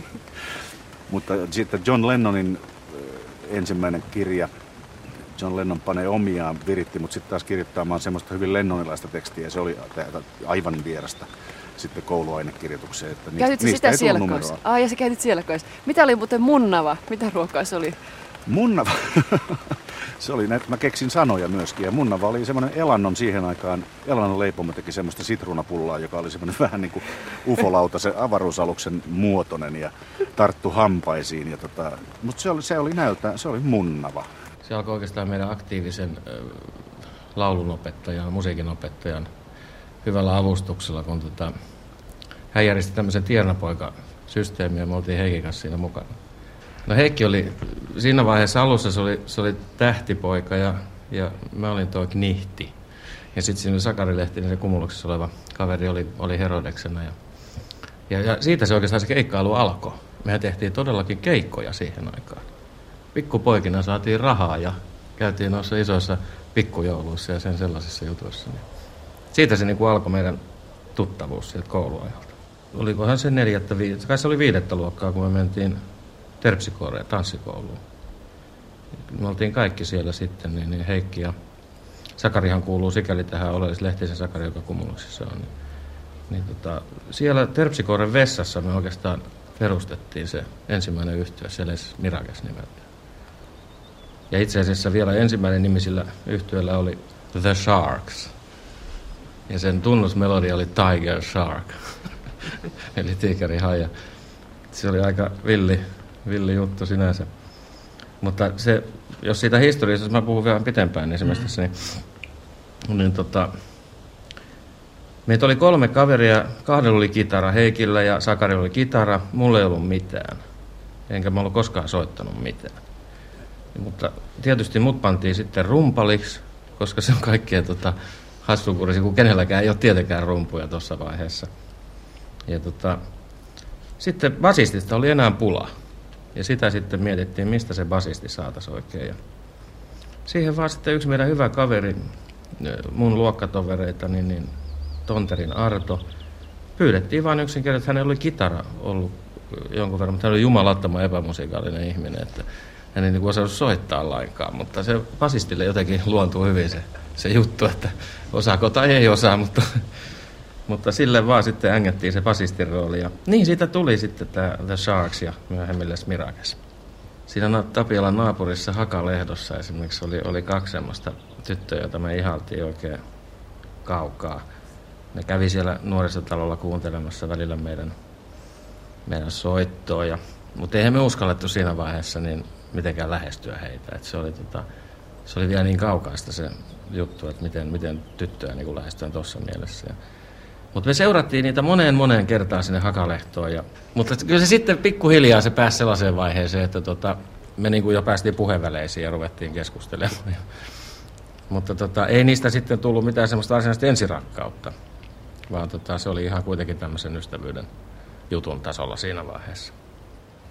Mutta sitten John Lennonin ensimmäinen kirja, John Lennon panee omiaan, viritti, mutta sitten taas kirjoittamaan semmoista hyvin lennonilaista tekstiä ja se oli aivan vierasta sitten kouluainekirjoitukseen. Että niistä, niistä sitä siellä kanssa? Ai, ja sä käytit siellä kanssa. Mitä oli muuten munnava? Mitä ruokaa se oli? Munnava? se oli näitä, mä keksin sanoja myöskin. Ja munnava oli semmoinen elannon siihen aikaan. Elannon leipomo teki semmoista sitruunapullaa, joka oli semmoinen vähän niin kuin ufolauta, se avaruusaluksen muotoinen ja tarttu hampaisiin. Ja tota, mutta se oli, se oli näytä, se oli munnava. Se alkoi oikeastaan meidän aktiivisen laulunopettajan, musiikinopettajan hyvällä avustuksella, kun tota, hän järjesti tämmöisen tienapoika-systeemiä ja me oltiin Heikin kanssa siinä mukana. No Heikki oli, siinä vaiheessa alussa se oli, se oli tähtipoika ja, ja mä olin tuo knihti. Ja sitten siinä Sakari Lehtinen, se kumuluksessa oleva kaveri, oli, oli Herodeksena. Ja, ja, ja siitä se oikeastaan se keikkailu alkoi. Mehän tehtiin todellakin keikkoja siihen aikaan. Pikkupoikina saatiin rahaa ja käytiin noissa isoissa pikkujouluissa ja sen sellaisissa jutuissa. Niin siitä se niin kuin alkoi meidän tuttavuus sieltä kouluajalta. Olikohan se neljättä, viidettä, kai se oli viidettä luokkaa, kun me mentiin terpsikooreen tanssikouluun. Me oltiin kaikki siellä sitten, niin, niin Heikki ja Sakarihan kuuluu sikäli tähän oleellis Lehtisen Sakari, joka kumuluksissa on. Niin, niin tota, siellä Terpsikoren vessassa me oikeastaan perustettiin se ensimmäinen yhtiö, Seles Mirakes nimeltä. Ja itse asiassa vielä ensimmäinen nimi sillä yhtiöllä oli The Sharks. Ja sen tunnusmelodia oli Tiger Shark, eli tiikeri haja. Se oli aika villi, villi juttu sinänsä. Mutta se, jos siitä historiasta, jos mä puhun vielä pitempään esimerkiksi, niin, niin tota, meitä oli kolme kaveria, kahdella oli kitara, Heikillä ja Sakarilla oli kitara, mulla ei ollut mitään. Enkä mä ollut koskaan soittanut mitään. Mutta tietysti mut pantiin sitten rumpaliksi, koska se on kaikkea tota, hassukurisi, kun kenelläkään ei ole tietenkään rumpuja tuossa vaiheessa. Ja tota, sitten basistista oli enää pula. Ja sitä sitten mietittiin, mistä se basisti saataisiin oikein. Ja siihen vaan sitten yksi meidän hyvä kaveri, mun luokkatovereita, niin, niin Tonterin Arto, pyydettiin vain yksinkertaisesti, että hänellä oli kitara ollut jonkun verran, mutta hän oli jumalattoman epämusikaalinen ihminen, että hän ei niin osannut soittaa lainkaan, mutta se basistille jotenkin luontuu hyvin se, se juttu, että osaako tai ei osaa, mutta, mutta sille vaan sitten ängettiin se basistin rooli. Ja niin siitä tuli sitten tämä The Sharks ja myöhemmin Mirakes. Siinä Tapiolan naapurissa Hakalehdossa esimerkiksi oli, oli kaksi semmoista tyttöä, joita me ihaltiin oikein kaukaa. Ne kävi siellä nuorisotalolla kuuntelemassa välillä meidän, meidän soittoa. Ja, mutta eihän me uskallettu siinä vaiheessa niin mitenkään lähestyä heitä. Et se, oli, tota, se oli vielä niin kaukaista se juttu, että miten, miten tyttöä niin lähestytään tuossa mielessä. Mutta me seurattiin niitä moneen moneen kertaan sinne Hakalehtoon. Ja, mutta kyllä se sitten pikkuhiljaa se pääsi sellaiseen vaiheeseen, että tota, me niin kuin jo päästiin puheväleisiin ja ruvettiin keskustelemaan. Mutta tota, ei niistä sitten tullut mitään semmoista varsinaista ensirakkautta, vaan tota, se oli ihan kuitenkin tämmöisen ystävyyden jutun tasolla siinä vaiheessa.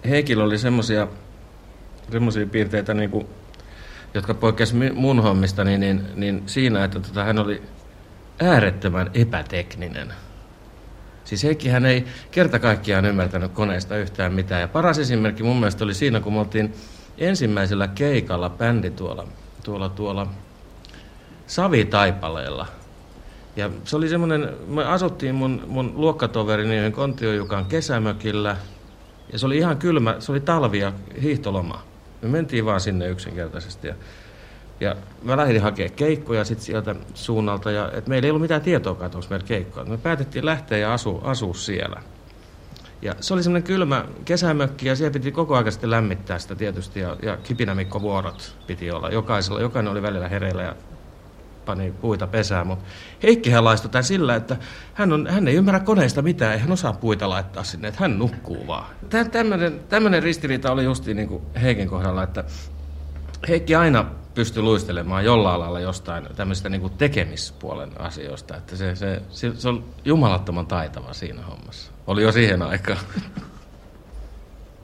Heikillä oli semmoisia piirteitä, niin kuin, jotka poikkesivat mun hommista, niin, niin, niin siinä, että tota, hän oli äärettömän epätekninen. Siis Heikki hän ei kerta kaikkiaan ymmärtänyt koneesta yhtään mitään. Ja paras esimerkki mun mielestä oli siinä, kun me oltiin ensimmäisellä keikalla bändi tuolla, tuolla, tuolla Savitaipaleella. Ja se oli semmoinen, me asuttiin mun, mun luokkatoverini Kontiojukan kesämökillä. Ja se oli ihan kylmä, se oli talvi ja hiihtoloma. Me mentiin vaan sinne yksinkertaisesti. Ja ja mä lähdin hakemaan keikkoja sit sieltä suunnalta, ja et meillä ei ollut mitään tietoa, että onko meillä keikkoja. Me päätettiin lähteä ja asua, asua siellä. Ja se oli semmoinen kylmä kesämökki, ja siellä piti koko ajan sitten lämmittää sitä tietysti, ja, ja kipinämikkovuorot piti olla. Jokaisella, jokainen oli välillä hereillä ja pani puita pesää, mutta Heikkihän laistoi tämän sillä, että hän, on, hän ei ymmärrä koneista mitään, ei hän osaa puita laittaa sinne, että hän nukkuu vaan. Tämmöinen, ristiriita oli justiin niin kuin Heikin kohdalla, että Heikki aina pystyi luistelemaan jollain lailla jostain tämmöistä niin tekemispuolen asioista. Että se, se, se, se on jumalattoman taitava siinä hommassa. Oli jo siihen aikaan.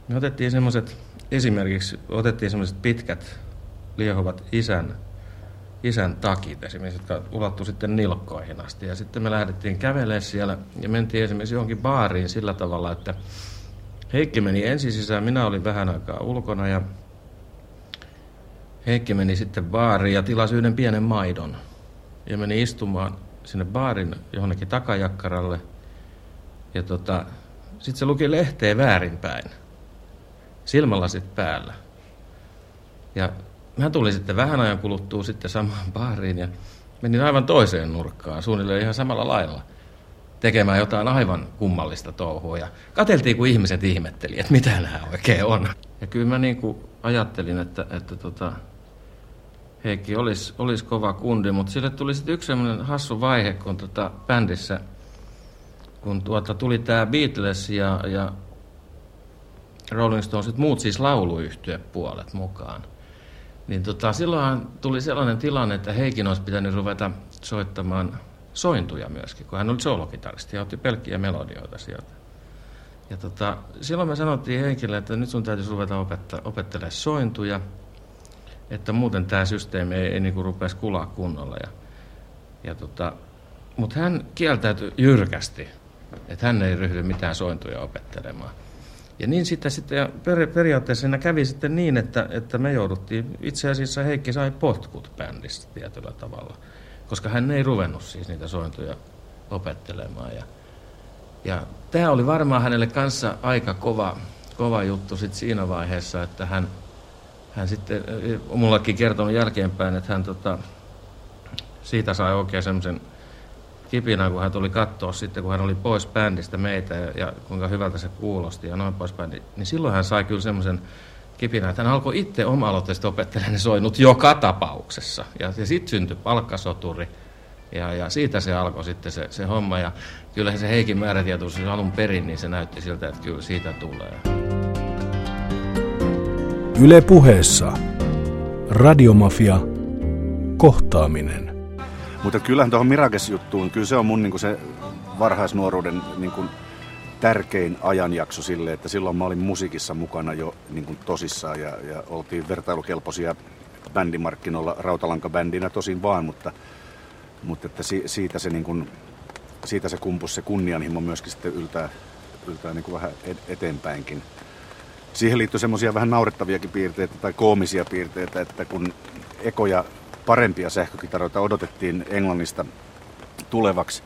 Me otettiin semmoiset, esimerkiksi otettiin semmoiset pitkät liehuvat isän, isän takit esimerkiksi, jotka ulottu sitten nilkkoihin asti. Ja sitten me lähdettiin kävelemään siellä ja mentiin esimerkiksi johonkin baariin sillä tavalla, että Heikki meni ensin sisään, minä olin vähän aikaa ulkona ja Heikki meni sitten baariin ja tilasi yhden pienen maidon. Ja meni istumaan sinne baarin johonkin takajakkaralle. Ja tota, sitten se luki lehteä väärinpäin. Silmälasit päällä. Ja mä tulin sitten vähän ajan kuluttua sitten samaan baariin ja menin aivan toiseen nurkkaan, suunnilleen ihan samalla lailla tekemään jotain aivan kummallista touhua. Ja kateltiin, kun ihmiset ihmetteli, että mitä nämä oikein on. Ja kyllä mä niin kuin ajattelin, että, että tota, Heikki olisi, olisi kova kundi, mutta sille tuli sitten yksi semmoinen hassu vaihe, kun tota bändissä, kun tuota tuli tämä Beatles ja, ja Rolling Stones, muut siis lauluyhtyepuolet mukaan. Niin tota, silloin tuli sellainen tilanne, että Heikin olisi pitänyt ruveta soittamaan sointuja myöskin, kun hän oli soolokitaristi ja otti pelkkiä melodioita sieltä. Ja tota, silloin me sanottiin Heikille, että nyt sun täytyisi ruveta opettaa, opettelemaan sointuja – että muuten tämä systeemi ei, ei niin rupesi kulaa kunnolla. Ja, ja tota, Mutta hän kieltäytyi jyrkästi, että hän ei ryhdy mitään sointuja opettelemaan. Ja niin sitten, sitten per, periaatteessa siinä kävi sitten niin, että, että me jouduttiin, itse asiassa Heikki sai potkut bändistä tietyllä tavalla, koska hän ei ruvennut siis niitä sointuja opettelemaan. Ja, ja tämä oli varmaan hänelle kanssa aika kova, kova juttu sit siinä vaiheessa, että hän, hän sitten, mullakin kertonut jälkeenpäin, että hän tota, siitä sai oikein semmoisen kipinä, kun hän tuli katsoa sitten, kun hän oli pois bändistä meitä ja, ja kuinka hyvältä se kuulosti ja noin poispäin, niin, niin silloin hän sai kyllä semmoisen kipinä, että hän alkoi itse oma-aloitteisesti opettelemaan ne soinut joka tapauksessa. Ja, ja sitten syntyi palkkasoturi ja, ja siitä se alkoi sitten se, se homma. Ja kyllä se Heikin määrätietoisuus alun perin, niin se näytti siltä, että kyllä siitä tulee. Yle puheessa. Radiomafia. Kohtaaminen. Mutta kyllähän tuohon Mirakes-juttuun, kyllä se on mun niin se varhaisnuoruuden niin kuin, tärkein ajanjakso sille, että silloin mä olin musiikissa mukana jo niin kuin tosissaan ja, ja oltiin vertailukelpoisia bändimarkkinoilla rautalankabändinä tosin vaan, mutta, mutta että si, siitä se niin kuin, siitä se kumpus se kunnianhimo myöskin sitten yltää, yltää niin kuin vähän eteenpäinkin. Siihen liittyy semmoisia vähän naurettaviakin piirteitä tai koomisia piirteitä, että kun ekoja parempia sähkökitaroita odotettiin Englannista tulevaksi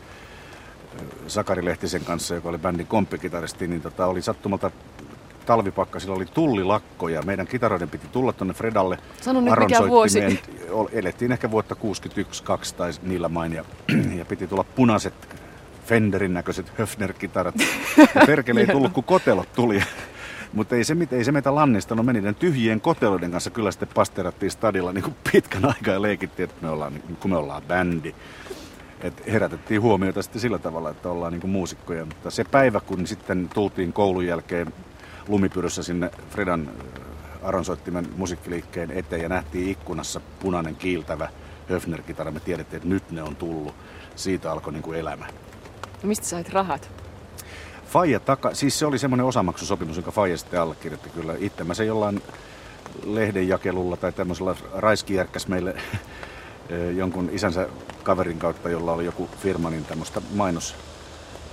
Sakari Lehtisen kanssa, joka oli bändin komppikitaristi, niin tota, oli sattumalta talvipakkasilla oli tullilakko ja meidän kitaroiden piti tulla tuonne Fredalle. Sano nyt mikä vuosi. Elettiin ehkä vuotta 61-2 tai niillä main ja, ja piti tulla punaiset Fenderin näköiset Höfner-kitarat. Perkele ei tullut, kun kotelot tuli. Mutta ei se, ei se meitä lannistanut. Me niiden tyhjien koteloiden kanssa kyllä sitten pasterattiin stadilla niin kuin pitkän aikaa ja leikittiin, että me ollaan, niin kun me ollaan bändi. Et herätettiin huomiota sitten sillä tavalla, että ollaan niin kuin muusikkoja. Mutta se päivä, kun sitten tultiin koulun jälkeen lumipyryssä sinne Fredan äh, aronsoittimen musiikkiliikkeen eteen ja nähtiin ikkunassa punainen kiiltävä Höfner-kitara, me tiedettiin, että nyt ne on tullut. Siitä alkoi niin kuin elämä. No mistä sait rahat? Faija taka, siis se oli semmoinen osamaksusopimus, jonka Faija sitten allekirjoitti kyllä. Itse mä se jollain lehdenjakelulla tai tämmöisellä raiskijärkkäs meille jonkun isänsä kaverin kautta, jolla oli joku firma, niin tämmöistä mainos,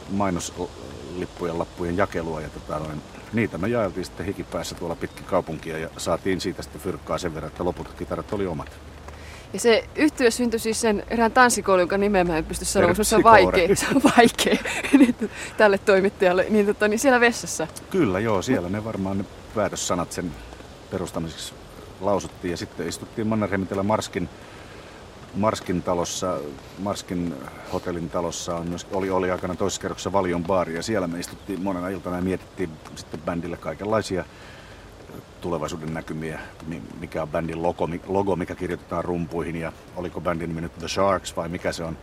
mainoslippujen lappujen jakelua. Ja tota, noin, niitä me jaeltiin sitten hikipäässä tuolla pitkin kaupunkia ja saatiin siitä sitten fyrkkaa sen verran, että loput kitarat oli omat. Ja se yhtiö syntyi siis sen erään tanssikoulun, jonka nimeä mä en pysty sanomaan, se on vaikea, se on vaikea. Tälle toimittajalle, niin, tota, niin siellä vessassa. Kyllä joo, siellä ne varmaan ne päätössanat sen perustamiseksi lausuttiin. Ja sitten istuttiin Mannerheimintellä Marskin, Marskin talossa, Marskin hotellin talossa on myös, oli, oli aikana toisessa kerroksessa Valion baari. Ja siellä me istuttiin monena iltana ja mietittiin sitten bändille kaikenlaisia tulevaisuuden näkymiä, mikä on bändin logo, logo, mikä kirjoitetaan rumpuihin ja oliko bändin nimi nyt The Sharks vai mikä se on.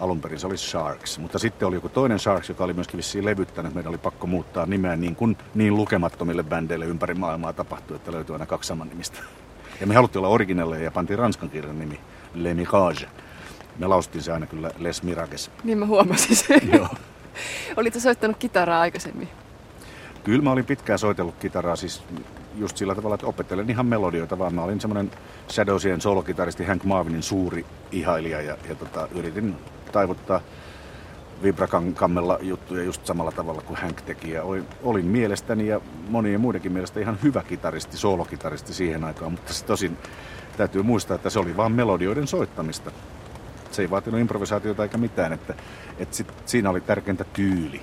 Alun perin se oli Sharks, mutta sitten oli joku toinen Sharks, joka oli myöskin vissiin levyttänyt. Meidän oli pakko muuttaa nimeä niin kuin niin lukemattomille bändeille ympäri maailmaa tapahtui, että löytyi aina kaksi saman nimistä. Ja me haluttiin olla originelleja ja pantiin ranskan kirjan nimi Le Mirage. Me lausuttiin se aina kyllä Les Mirages. Niin mä huomasin sen. Joo. Olitko soittanut kitaraa aikaisemmin? Kyllä mä olin pitkään soitellut kitaraa, siis just sillä tavalla, että opettelen ihan melodioita, vaan mä olin semmoinen Shadowsien solokitaristi Hank Marvinin suuri ihailija ja, ja tota, yritin taivuttaa vibrakammella juttuja just samalla tavalla kuin Hank teki. Ja olin, olin mielestäni ja monien muidenkin mielestä ihan hyvä kitaristi, solokitaristi siihen aikaan, mutta se tosin täytyy muistaa, että se oli vain melodioiden soittamista. Se ei vaatinut improvisaatiota eikä mitään, että, että sit, siinä oli tärkeintä tyyli.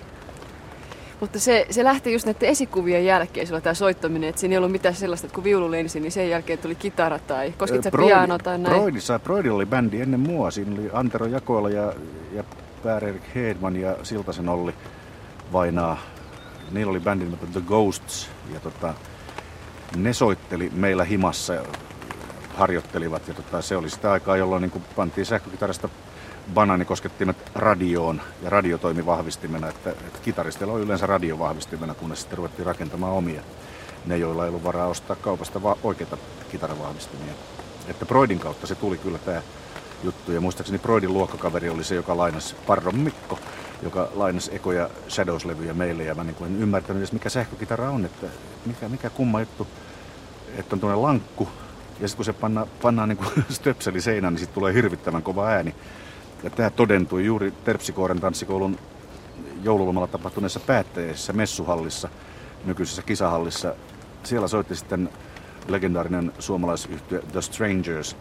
Mutta se, se lähti just näiden esikuvien jälkeen, sulla tämä soittaminen, että siinä ei ollut mitään sellaista, että kun viulu lensi, niin sen jälkeen tuli kitara tai koskit sä piano tai näin? Broidissa, Broidilla oli bändi ennen mua, siinä oli Antero Jakoila ja, ja Pär-Erik Hedman ja Siltasen Olli Vainaa. Niillä oli bändi nimeltä The Ghosts ja tota, ne soitteli meillä himassa harjoittelivat ja tota, se oli sitä aikaa, jolloin niin pantiin sähkökitarasta banaanikosketti radioon ja radio toimi vahvistimena, että, että kitaristilla on yleensä radiovahvistimena, kunnes sitten ruvettiin rakentamaan omia. Ne, joilla ei ollut varaa ostaa kaupasta va- oikeita kitaravahvistimia. Että Broidin kautta se tuli kyllä tämä juttu. Ja muistaakseni Broidin luokkakaveri oli se, joka lainasi Parron Mikko, joka lainasi ekoja Shadows-levyjä meille. Ja mä niin en ymmärtänyt edes, mikä sähkökitara on, että mikä, mikä kumma juttu, että on tuonne lankku, Ja sitten kun se panna, pannaan niin stöpseli seinään, niin sitten tulee hirvittävän kova ääni. Ja tämä todentui juuri Terpsikoaren tanssikoulun joululomalla tapahtuneessa päättäjässä messuhallissa, nykyisessä kisahallissa. Siellä soitti sitten legendaarinen suomalaisyhtiö The Strangers.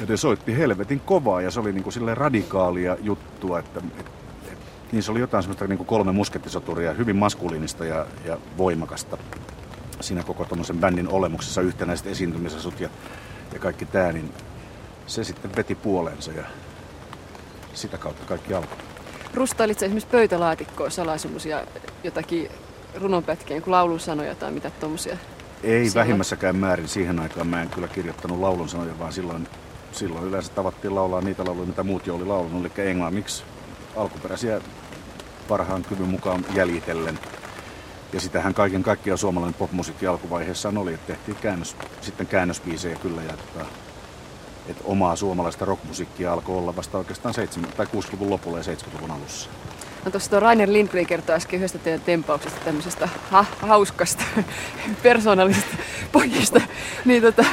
Ja ne soitti helvetin kovaa ja se oli niin kuin radikaalia juttua, että, että niin se oli jotain semmoista niin kuin kolme muskettisoturia, hyvin maskuliinista ja, ja voimakasta siinä koko tuommoisen bändin olemuksessa yhtenäiset esiintymisasut ja, ja kaikki tämä, niin se sitten veti puoleensa ja sitä kautta kaikki alkoi. Rustailitko esimerkiksi pöytälaatikkoa salaa semmoisia jotakin runonpätkiä, kuin laulun sanoja tai mitä tuommoisia? Ei siellä? vähimmässäkään määrin. Siihen aikaan mä en kyllä kirjoittanut laulun sanoja, vaan silloin, silloin yleensä tavattiin laulaa niitä lauluja, mitä muut jo oli laulunut, eli englanniksi alkuperäisiä parhaan kyvyn mukaan jäljitellen. Ja sitähän kaiken kaikkiaan suomalainen popmusiikki alkuvaiheessaan oli, että tehtiin käännös, sitten käännösbiisejä kyllä. Ja että, omaa suomalaista rockmusiikkia alkoi olla vasta oikeastaan 70- tai 60-luvun lopulla ja 70-luvun alussa. No tuossa tuo Rainer Lindgren kertoi äsken yhdestä teidän tempauksesta tämmöisestä ha- hauskasta, persoonallisesta pojista. Niin tota,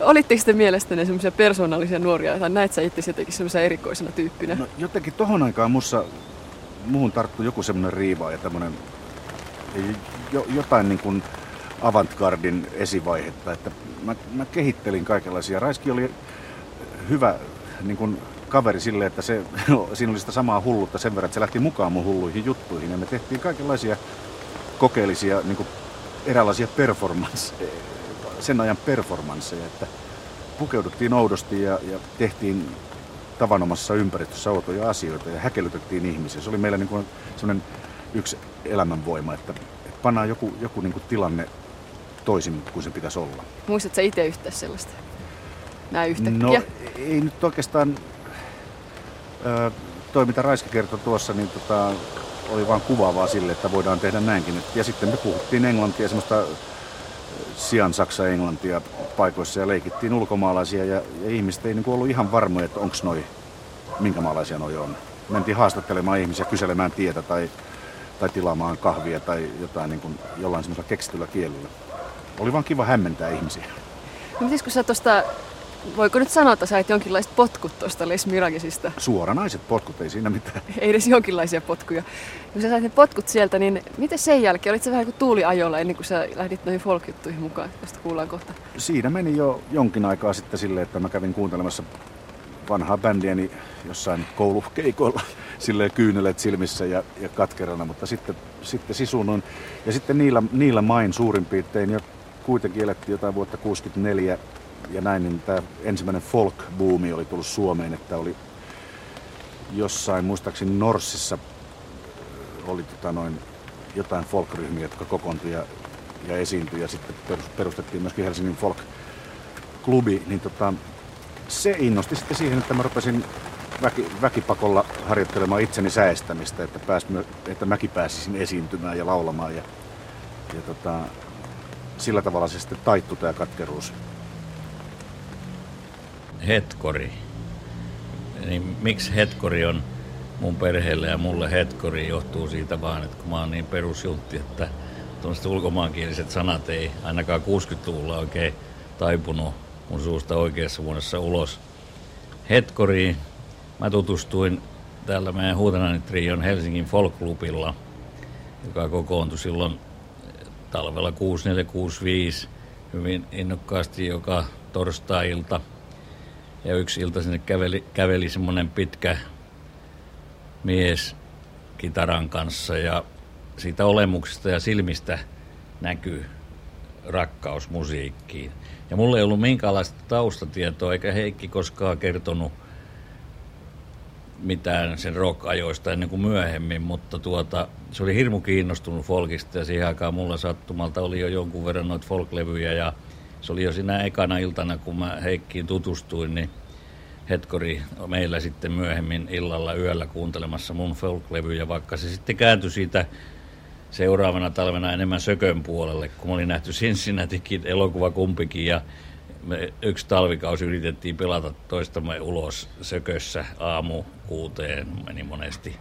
olitteko te mielestäni semmoisia persoonallisia nuoria, tai näet sä itse jotenkin semmoisena erikoisena tyyppinä? No jotenkin tohon aikaan mussa, muuhun tarttui joku semmoinen riiva ja tämmöinen jo, jotain niin kuin avantgardin esivaihetta, että mä, mä kehittelin kaikenlaisia. Raiski oli hyvä niin kuin kaveri sille, että se, siinä oli sitä samaa hullutta sen verran, että se lähti mukaan mun hulluihin juttuihin. Ja me tehtiin kaikenlaisia kokeellisia, niin kuin eräänlaisia performansseja, sen ajan performansseja, että pukeuduttiin oudosti ja, ja tehtiin tavanomaisessa ympäristössä outoja asioita ja häkellytettiin ihmisiä. Se oli meillä niin kuin yksi elämänvoima, että, että pannaan joku, joku niin kuin tilanne toisin kuin se pitäisi olla. Muistatko itse yhtään sellaista? Näin yhtäkkiä? No ei nyt oikeastaan, ö, toi mitä Raiski kertoi tuossa, niin tota, oli vaan kuvaavaa sille, että voidaan tehdä näinkin. Ja sitten me puhuttiin englantia, semmoista sian saksa-englantia paikoissa ja leikittiin ulkomaalaisia ja, ja ihmiset ei niin ollut ihan varmoja, että onko noi, minkä maalaisia noi on. Mentiin haastattelemaan ihmisiä, kyselemään tietä tai tai tilaamaan kahvia tai jotain niin kuin jollain semmoisella keksityllä kielellä. Oli vaan kiva hämmentää ihmisiä. No mites kun sä tosta, voiko nyt sanoa, että sait jonkinlaiset potkut tuosta Les Miragesista? Suoranaiset potkut, ei siinä mitään. Ei edes jonkinlaisia potkuja. Kun sä sait ne potkut sieltä, niin miten sen jälkeen? Olit se vähän kuin tuuliajolla ennen kuin sä lähdit noihin folk mukaan, josta kuullaan kohta? Siinä meni jo jonkin aikaa sitten silleen, että mä kävin kuuntelemassa vanhaa bändiäni jossain koulukeikoilla silleen kyynelet silmissä ja, ja katkerana, mutta sitten, sitten sisunoin. Ja sitten niillä, niillä main suurin piirtein jo kuitenkin elettiin jotain vuotta 64 ja näin, niin tämä ensimmäinen folk-buumi oli tullut Suomeen, että oli jossain, muistaakseni Norsissa oli tota noin, jotain folk-ryhmiä, jotka kokoontui ja, ja esiintyi ja sitten perustettiin myöskin Helsingin folk-klubi, niin tota, se innosti sitten siihen, että mä rupesin väki, väkipakolla harjoittelemaan itseni säestämistä, että, pääs, että mäkin pääsisin esiintymään ja laulamaan. Ja, ja tota, sillä tavalla se sitten taittui tämä katkeruus. Hetkori. Niin miksi hetkori on mun perheelle ja mulle hetkori johtuu siitä vaan, että kun mä oon niin perusjuntti, että tuollaiset ulkomaankieliset sanat ei ainakaan 60-luvulla oikein taipunut mun suusta oikeassa vuodessa ulos. Hetkoriin mä tutustuin täällä meidän Huutanainen Trion Helsingin Folk-klubilla, joka kokoontui silloin talvella 6465 hyvin innokkaasti joka torstai-ilta. Ja yksi ilta sinne käveli, käveli semmoinen pitkä mies kitaran kanssa ja siitä olemuksesta ja silmistä näkyy rakkaus musiikkiin. Ja mulla ei ollut minkäänlaista taustatietoa, eikä Heikki koskaan kertonut mitään sen rock-ajoista ennen kuin myöhemmin, mutta tuota, se oli hirmu kiinnostunut folkista ja siihen aikaan mulla sattumalta oli jo jonkun verran noita folk-levyjä ja se oli jo siinä ekana iltana, kun mä Heikkiin tutustuin, niin Hetkori meillä sitten myöhemmin illalla yöllä kuuntelemassa mun folk-levyjä, vaikka se sitten kääntyi siitä seuraavana talvena enemmän sökön puolelle, kun oli nähty Cincinnatikin elokuva kumpikin ja me yksi talvikausi yritettiin pelata toistamme ulos sökössä aamu kuuteen, meni monesti.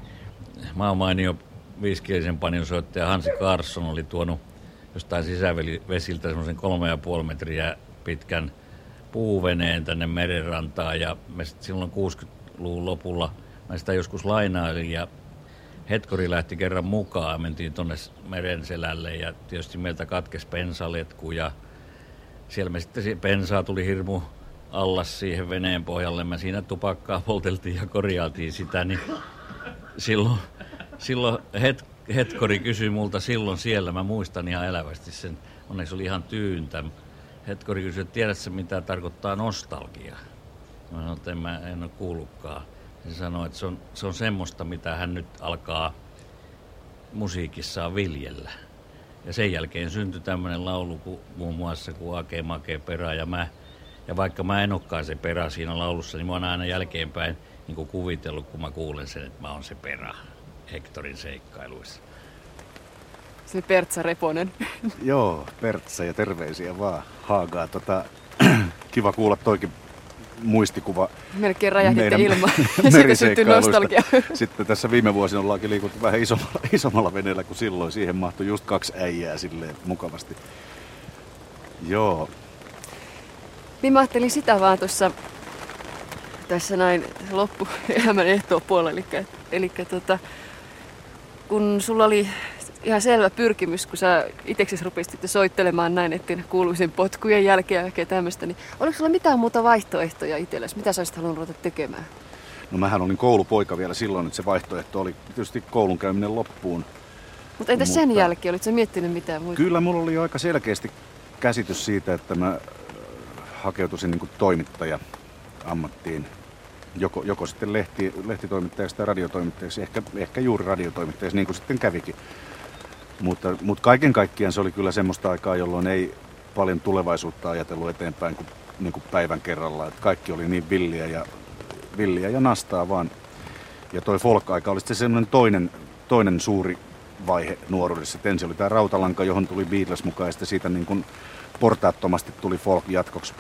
Maamainio viiskielisen soittaja Hansi Karsson oli tuonut jostain sisävesiltä semmoisen kolme ja puoli metriä pitkän puuveneen tänne merenrantaan ja me silloin 60-luvun lopulla mä sitä joskus lainailin ja Hetkori lähti kerran mukaan, mentiin tuonne meren selälle ja tietysti meiltä katkesi pensaletku ja siellä me sitten pensaa tuli hirmu allas siihen veneen pohjalle. Mä siinä tupakkaa polteltiin ja korjaaltiin sitä, niin silloin, silloin het, Hetkori kysyi multa silloin siellä, mä muistan ihan elävästi sen, onneksi oli ihan tyyntä. Hetkori kysyi, että tiedätkö mitä tarkoittaa nostalgia? Mä sanoin, että en, mä, en ole kuullutkaan. Se sanoi, että se on, se on semmoista, mitä hän nyt alkaa musiikissaan viljellä. Ja sen jälkeen syntyi tämmöinen laulu kuin, muun muassa kuin Ake Make Perä ja mä. Ja vaikka mä en olekaan se perä siinä laulussa, niin mä oon aina jälkeenpäin niin kuvitellut, kun mä kuulen sen, että mä oon se perä Hektorin seikkailuissa. Se Pertsa Reponen. Joo, Pertsa ja terveisiä vaan Haagaa. Tota, kiva kuulla toikin muistikuva. Melkein räjähditte ilman ja siitä syntyi nostalgia. Sitten tässä viime vuosina ollaankin liikuttu vähän isommalla, isommalla veneellä kuin silloin. Siihen mahtui just kaksi äijää silleen mukavasti. Joo. Niin mä ajattelin sitä vaan tuossa tässä näin loppuelämän ehtoon puolella. Eli, eli tota, kun sulla oli ihan selvä pyrkimys, kun sä itseksesi rupesit soittelemaan näin, että kuuluisin potkujen jälkeen ja tämmöistä, niin oliko sulla mitään muuta vaihtoehtoja itsellesi? Mitä sä olisit halunnut ruveta tekemään? No mähän olin koulupoika vielä silloin, että se vaihtoehto oli tietysti koulun käyminen loppuun. Mutta entä Mutta... sen jälkeen? Olitko miettinyt mitään muuta? Kyllä mulla oli aika selkeästi käsitys siitä, että mä hakeutuisin niin toimittaja ammattiin. Joko, joko sitten lehti, lehtitoimittajaksi tai radiotoimittajaksi, ehkä, ehkä juuri radiotoimittajaksi, niin kuin sitten kävikin. Mutta, mutta kaiken kaikkiaan se oli kyllä semmoista aikaa, jolloin ei paljon tulevaisuutta ajatellut eteenpäin kuin, niin kuin päivän kerralla. Että kaikki oli niin villiä ja, villiä ja nastaa vaan. Ja toi folk-aika oli sitten semmoinen toinen, toinen suuri vaihe nuoruudessa. Et ensin oli tämä rautalanka, johon tuli Beatles mukaan ja sitten siitä niin kuin portaattomasti tuli folk jatkoksi.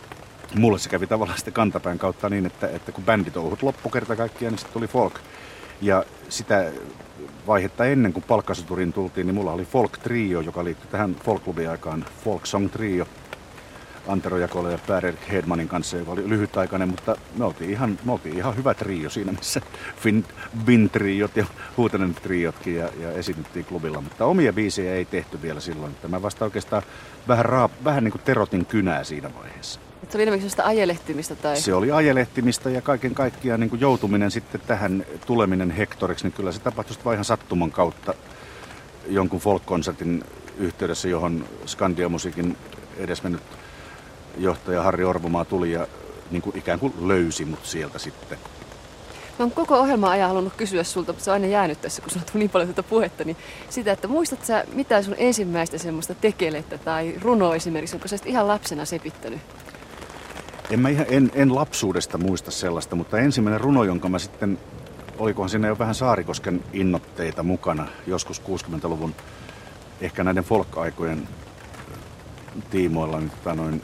Mulle se kävi tavallaan sitten kantapään kautta niin, että, että kun bänditouhut loppu kerta kaikkiaan, niin sitten tuli folk. Ja sitä vaihetta ennen kuin palkkasoturiin tultiin, niin mulla oli folk trio, joka liittyi tähän folk aikaan. Folk song trio. Antero Jakola ja Per Hedmanin kanssa, joka oli lyhytaikainen, mutta me oltiin ihan, me oltiin ihan hyvä trio siinä, missä Fin, Bin triot ja Huutenen triotkin ja, ja esitettiin klubilla. Mutta omia biisejä ei tehty vielä silloin. Että mä vasta oikeastaan vähän, raap, vähän niin kuin terotin kynää siinä vaiheessa. Se oli enemmänkin sellaista ajelehtimistä? Tai? Se oli ajelehtimistä ja kaiken kaikkiaan niin kuin joutuminen sitten tähän tuleminen hektoriksi, niin kyllä se tapahtui vain ihan sattuman kautta jonkun folk-konsertin yhteydessä, johon Skandiamusiikin edesmennyt johtaja Harri Orvomaa tuli ja niin kuin ikään kuin löysi mut sieltä sitten. Mä oon koko ohjelman ajan halunnut kysyä sulta, mutta se on aina jäänyt tässä, kun sulla on niin paljon tätä puhetta, niin sitä, että muistat sä mitään sun ensimmäistä semmoista tekelettä tai runoa esimerkiksi, onko sä ihan lapsena sepittänyt? En mä ihan, en, en lapsuudesta muista sellaista, mutta ensimmäinen runo, jonka mä sitten, olikohan siinä jo vähän Saarikosken innotteita mukana, joskus 60-luvun, ehkä näiden folk-aikojen tiimoilla, niin, tota noin,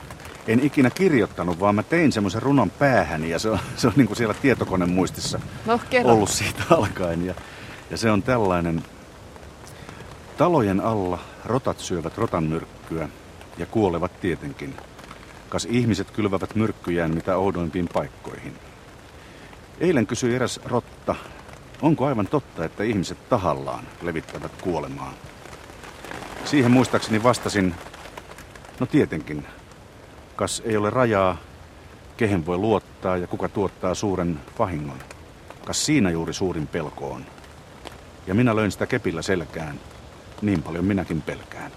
en ikinä kirjoittanut, vaan mä tein semmoisen runon päähän ja se on, se on niin kuin siellä tietokonemuistissa no, ollut siitä alkaen. Ja, ja se on tällainen, talojen alla rotat syövät rotanmyrkkyä ja kuolevat tietenkin – kas ihmiset kylvävät myrkkyjään mitä oudoimpiin paikkoihin. Eilen kysyi eräs rotta, onko aivan totta, että ihmiset tahallaan levittävät kuolemaa? Siihen muistaakseni vastasin, no tietenkin, kas ei ole rajaa, kehen voi luottaa ja kuka tuottaa suuren vahingon. Kas siinä juuri suurin pelko on. Ja minä löin sitä kepillä selkään, niin paljon minäkin pelkään.